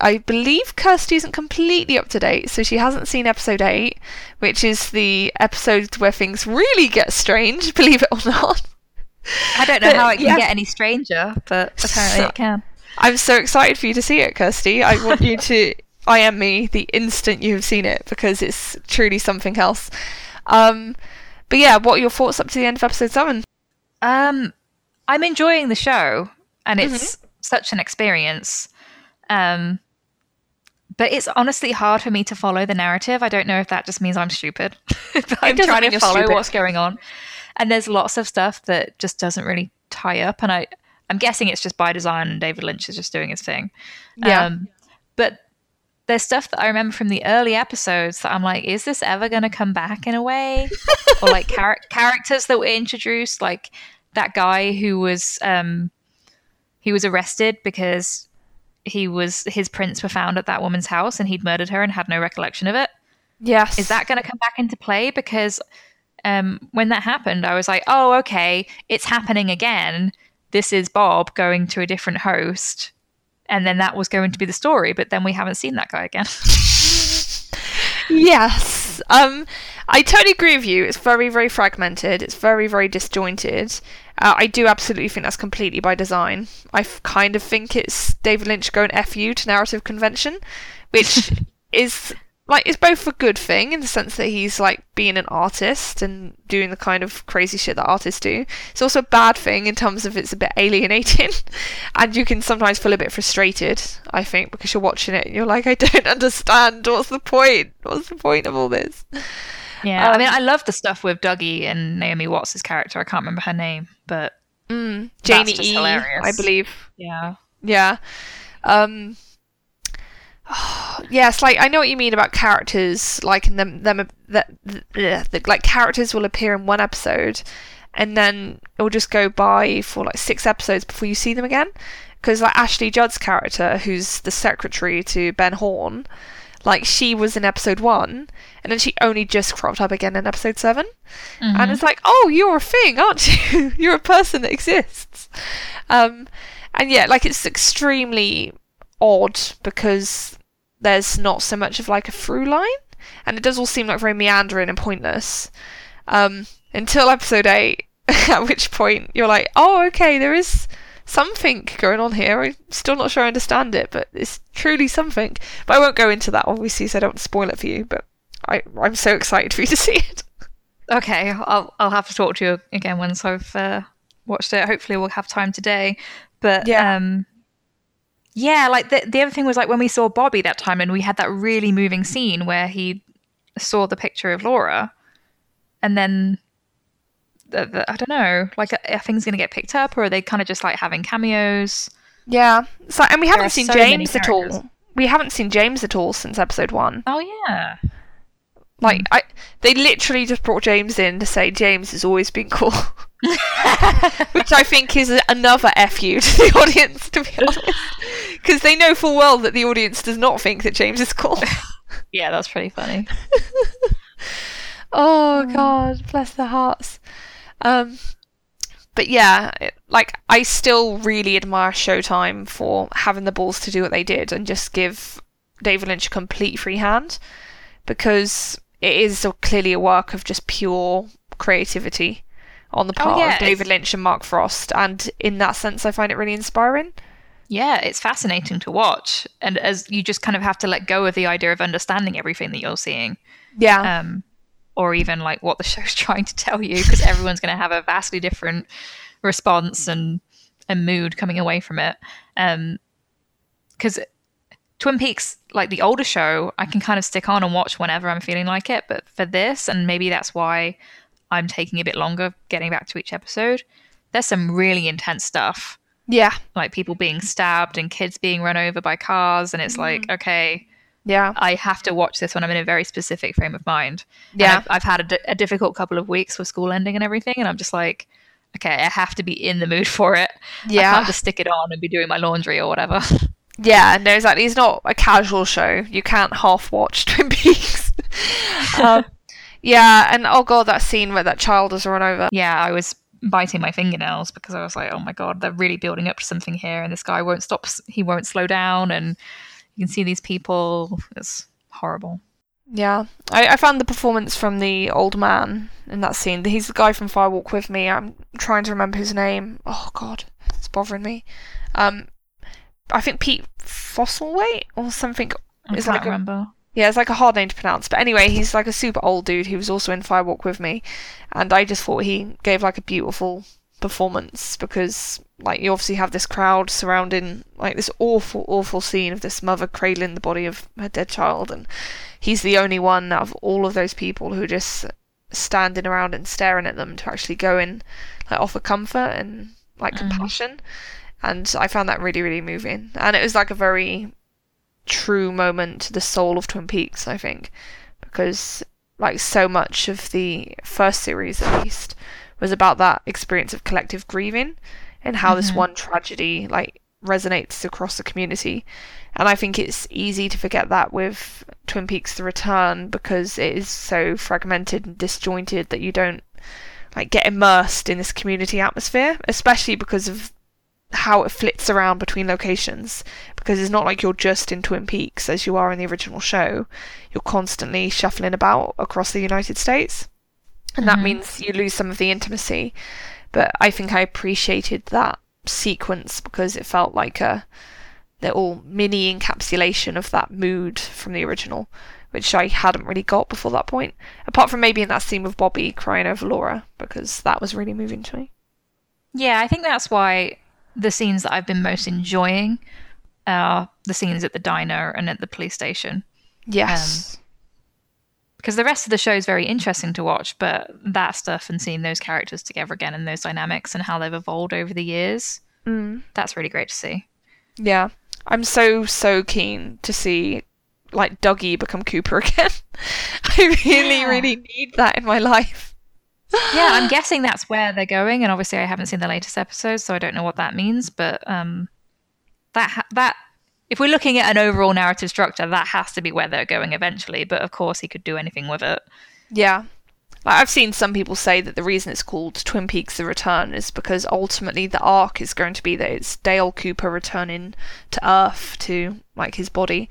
I believe Kirsty isn't completely up to date, so she hasn't seen episode 8, which is the episode where things really get strange, believe it or not. I don't know But, how it can yeah. get any stranger, but apparently it can. I'm so excited for you to see it, Kirsty. I want you to I am me the instant you have seen it because it's truly something else. Um, but yeah, what are your thoughts up to the end of episode seven? Um, I'm enjoying the show, and it's such an experience. Um, but it's honestly hard for me to follow the narrative. I don't know if that just means I'm stupid. but I'm trying to follow stupid. what's going on, and there's lots of stuff that just doesn't really tie up. And I, I'm guessing it's just by design, and David Lynch is just doing his thing. Yeah. Um, but there's stuff that I remember from the early episodes that I'm like, is this ever going to come back in a way? or like char- characters that were introduced, like that guy who was um, he was arrested because he was his prints were found at that woman's house and he'd murdered her and had no recollection of it. Yes. Is that going to come back into play? Because um, when that happened, I was like, oh, okay, it's happening again. This is Bob going to a different host. And then that was going to be the story, but then we haven't seen that guy again. yes. Um, I totally agree with you. It's very, very fragmented. It's very, very disjointed. Uh, I do absolutely think that's completely by design. I f- kind of think it's David Lynch going "fu" to narrative convention, which is like it's both a good thing in the sense that he's like being an artist and doing the kind of crazy shit that artists do. It's also a bad thing in terms of it's a bit alienating, and you can sometimes feel a bit frustrated. I think because you're watching it and you're like, I don't understand. What's the point? What's the point of all this? Yeah, um, I mean, I love the stuff with Dougie and Naomi Watts' character. I can't remember her name, but mm, Janie E, hilarious. I believe. Yeah, yeah. Um, oh, yes, like I know what you mean about characters. Like in them, them that the, the, like characters will appear in one episode, and then it will just go by for like six episodes before you see them again. Because like Ashley Judd's character, who's the secretary to Ben Horne, like she was in episode one, and then she only just cropped up again in episode 7 mm-hmm. and it's like, oh, you're a thing, aren't you? you're a person that exists. Um, and yeah, like it's extremely odd because there's not so much of like a through line, and it does all seem like very meandering and pointless. Um, until episode eight, at which point you're like, oh, okay, there is something going on here. I'm still not sure I understand it, but it's truly something. But I won't go into that, obviously, so I don't spoil it for you. But I, I'm so excited for you to see it. Okay, I'll I'll have to talk to you again once I've uh, watched it. Hopefully, we'll have time today. But yeah. Um, yeah, like the the other thing was like when we saw Bobby that time, and we had that really moving scene where he saw the picture of Laura, and then the, the, I don't know, like are things going to get picked up, or are they kind of just like having cameos? Yeah, so and we haven't seen so James at all. We haven't seen James at all since episode one. Oh yeah. Like hmm. I, they literally just brought James in to say James has always been cool, which I think is another fu to the audience, to be honest, because they know full well that the audience does not think that James is cool. yeah, that's pretty funny. Oh, oh God, bless their hearts. Um, but yeah, like I still really admire Showtime for having the balls to do what they did and just give David Lynch a complete free hand because it is clearly a work of just pure creativity on the oh, part oh, yeah, of David Lynch and Mark Frost, and in that sense, I find it really inspiring. Yeah, it's fascinating to watch, and as you just kind of have to let go of the idea of understanding everything that you're seeing. Yeah. Um, or even like what the show's trying to tell you, because everyone's going to have a vastly different response and and mood coming away from it. Um, because Twin Peaks, like the older show, I can kind of stick on and watch whenever I'm feeling like it. But for this, and maybe that's why I'm taking a bit longer getting back to each episode, there's some really intense stuff. Yeah. Like people being stabbed and kids being run over by cars. And it's mm. like, okay. Yeah. I have to watch this when I'm in a very specific frame of mind. Yeah. I've, I've, had a, d- a difficult couple of weeks with school ending and everything. And I'm just like, okay, I have to be in the mood for it. Yeah. I can't just stick it on and be doing my laundry or whatever. Yeah, no, exactly. It's not a casual show. You can't half watch Twin Peaks. um, yeah, and oh god, that scene where that child is run over. Yeah, I was biting my fingernails because I was like, oh my god, they're really building up to something here, and this guy won't stop. He won't slow down, and you can see these people. It's horrible. Yeah, I, I found the performance from the old man in that scene. He's the guy from Fire Walk with Me. I'm trying to remember his name. Oh god, it's bothering me. Um, I think Pete Fosselwaite or something. I is can't like remember. A, yeah, it's like a hard name to pronounce. But anyway, he's like a super old dude who was also in Fire Walk with Me, and I just thought he gave like a beautiful performance because like you obviously have this crowd surrounding like this awful awful scene of this mother cradling the body of her dead child and he's the only one out of all of those people who are just standing around and staring at them to actually go and like offer comfort and like mm. compassion and I found that really really moving. And it was like a very true moment, to the soul of Twin Peaks, I think, because like so much of the first series at least was about that experience of collective grieving and how this one tragedy like resonates across the community. And I think it's easy to forget that with Twin Peaks The Return because it is so fragmented and disjointed that you don't like get immersed in this community atmosphere, especially because of how it flits around between locations because it's not like you're just in Twin Peaks as you are in the original show. You're constantly shuffling about across the United States. And that Mhm. means you lose some of the intimacy. But I think I appreciated that sequence because it felt like a little mini encapsulation of that mood from the original, which I hadn't really got before that point. Apart from maybe in that scene with Bobby crying over Laura, because that was really moving to me. Yeah, I think that's why the scenes that I've been most enjoying are the scenes at the diner and at the police station. Yes. Um, Because the rest of the show is very interesting to watch, but that stuff and seeing those characters together again and those dynamics and how they've evolved over the years, Mm. that's really great to see. Yeah. I'm so, so keen to see like Dougie become Cooper again. I really, Yeah. really need that in my life. Yeah, I'm guessing that's where they're going, and obviously I haven't seen the latest episodes, so I don't know what that means. But um, that ha- that if we're looking at an overall narrative structure, that has to be where they're going eventually. But of course, he could do anything with it. Yeah. Like, I've seen some people say that the reason it's called Twin Peaks The Return is because ultimately the arc is going to be that it's Dale Cooper returning to Earth to like his body.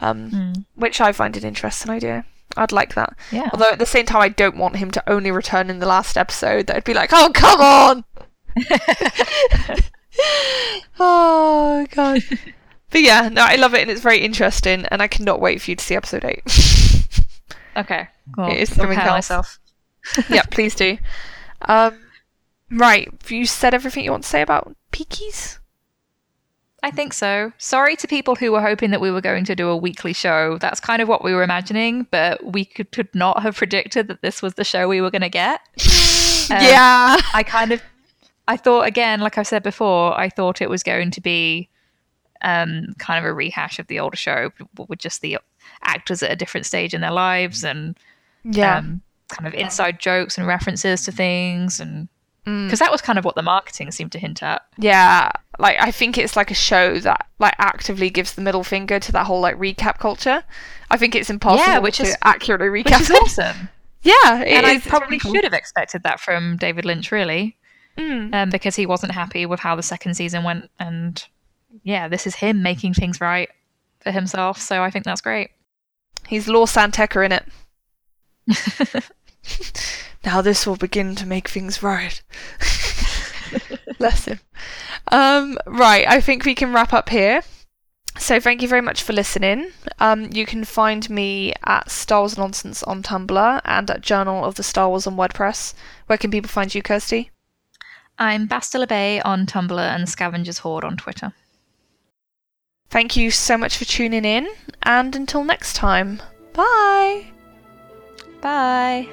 Um, which I find an interesting idea. I'd like that. Yeah. Although at the same time I don't want him to only return in the last episode. That'd be like, oh come on. oh god. But yeah, no, I love it and it's very interesting and I cannot wait for you to see episode eight. Okay. Cool. It is something Prepare else. myself. yeah, please do. Um, right, have you said everything you want to say about Peakies? I think so. Sorry to people who were hoping that we were going to do a weekly show. That's kind of what we were imagining, but we could, could not have predicted that this was the show we were going to get. Um, yeah. I kind of, I thought again, like I've said before, I thought it was going to be um, kind of a rehash of the older show but with just the actors at a different stage in their lives and Yeah. um, kind of inside jokes and references to things and Mm. because that was kind of what the marketing seemed to hint at. yeah. Like, I think it's like a show that, like, actively gives the middle finger to that whole, like, recap culture. I think it's impossible Yeah, which is- accurately Which recap is awesome. Yeah, it and I is. It's probably really cool. should have expected that from David Lynch, really, Mm. um, because he wasn't happy with how the second season went. And yeah, this is him making things right for himself. So I think that's great. He's Law Santeca in it. now this will begin to make things right. Bless him. Um, right, I think we can wrap up here. So thank you very much for listening. Um, you can find me at Star Wars Nonsense on Tumblr and at Journal of the Star Wars on WordPress. Where can people find you, Kirsty? I'm Bastila Bay on Tumblr and Scavengers Hoard on Twitter. Thank you so much for tuning in, and until next time, bye! Bye.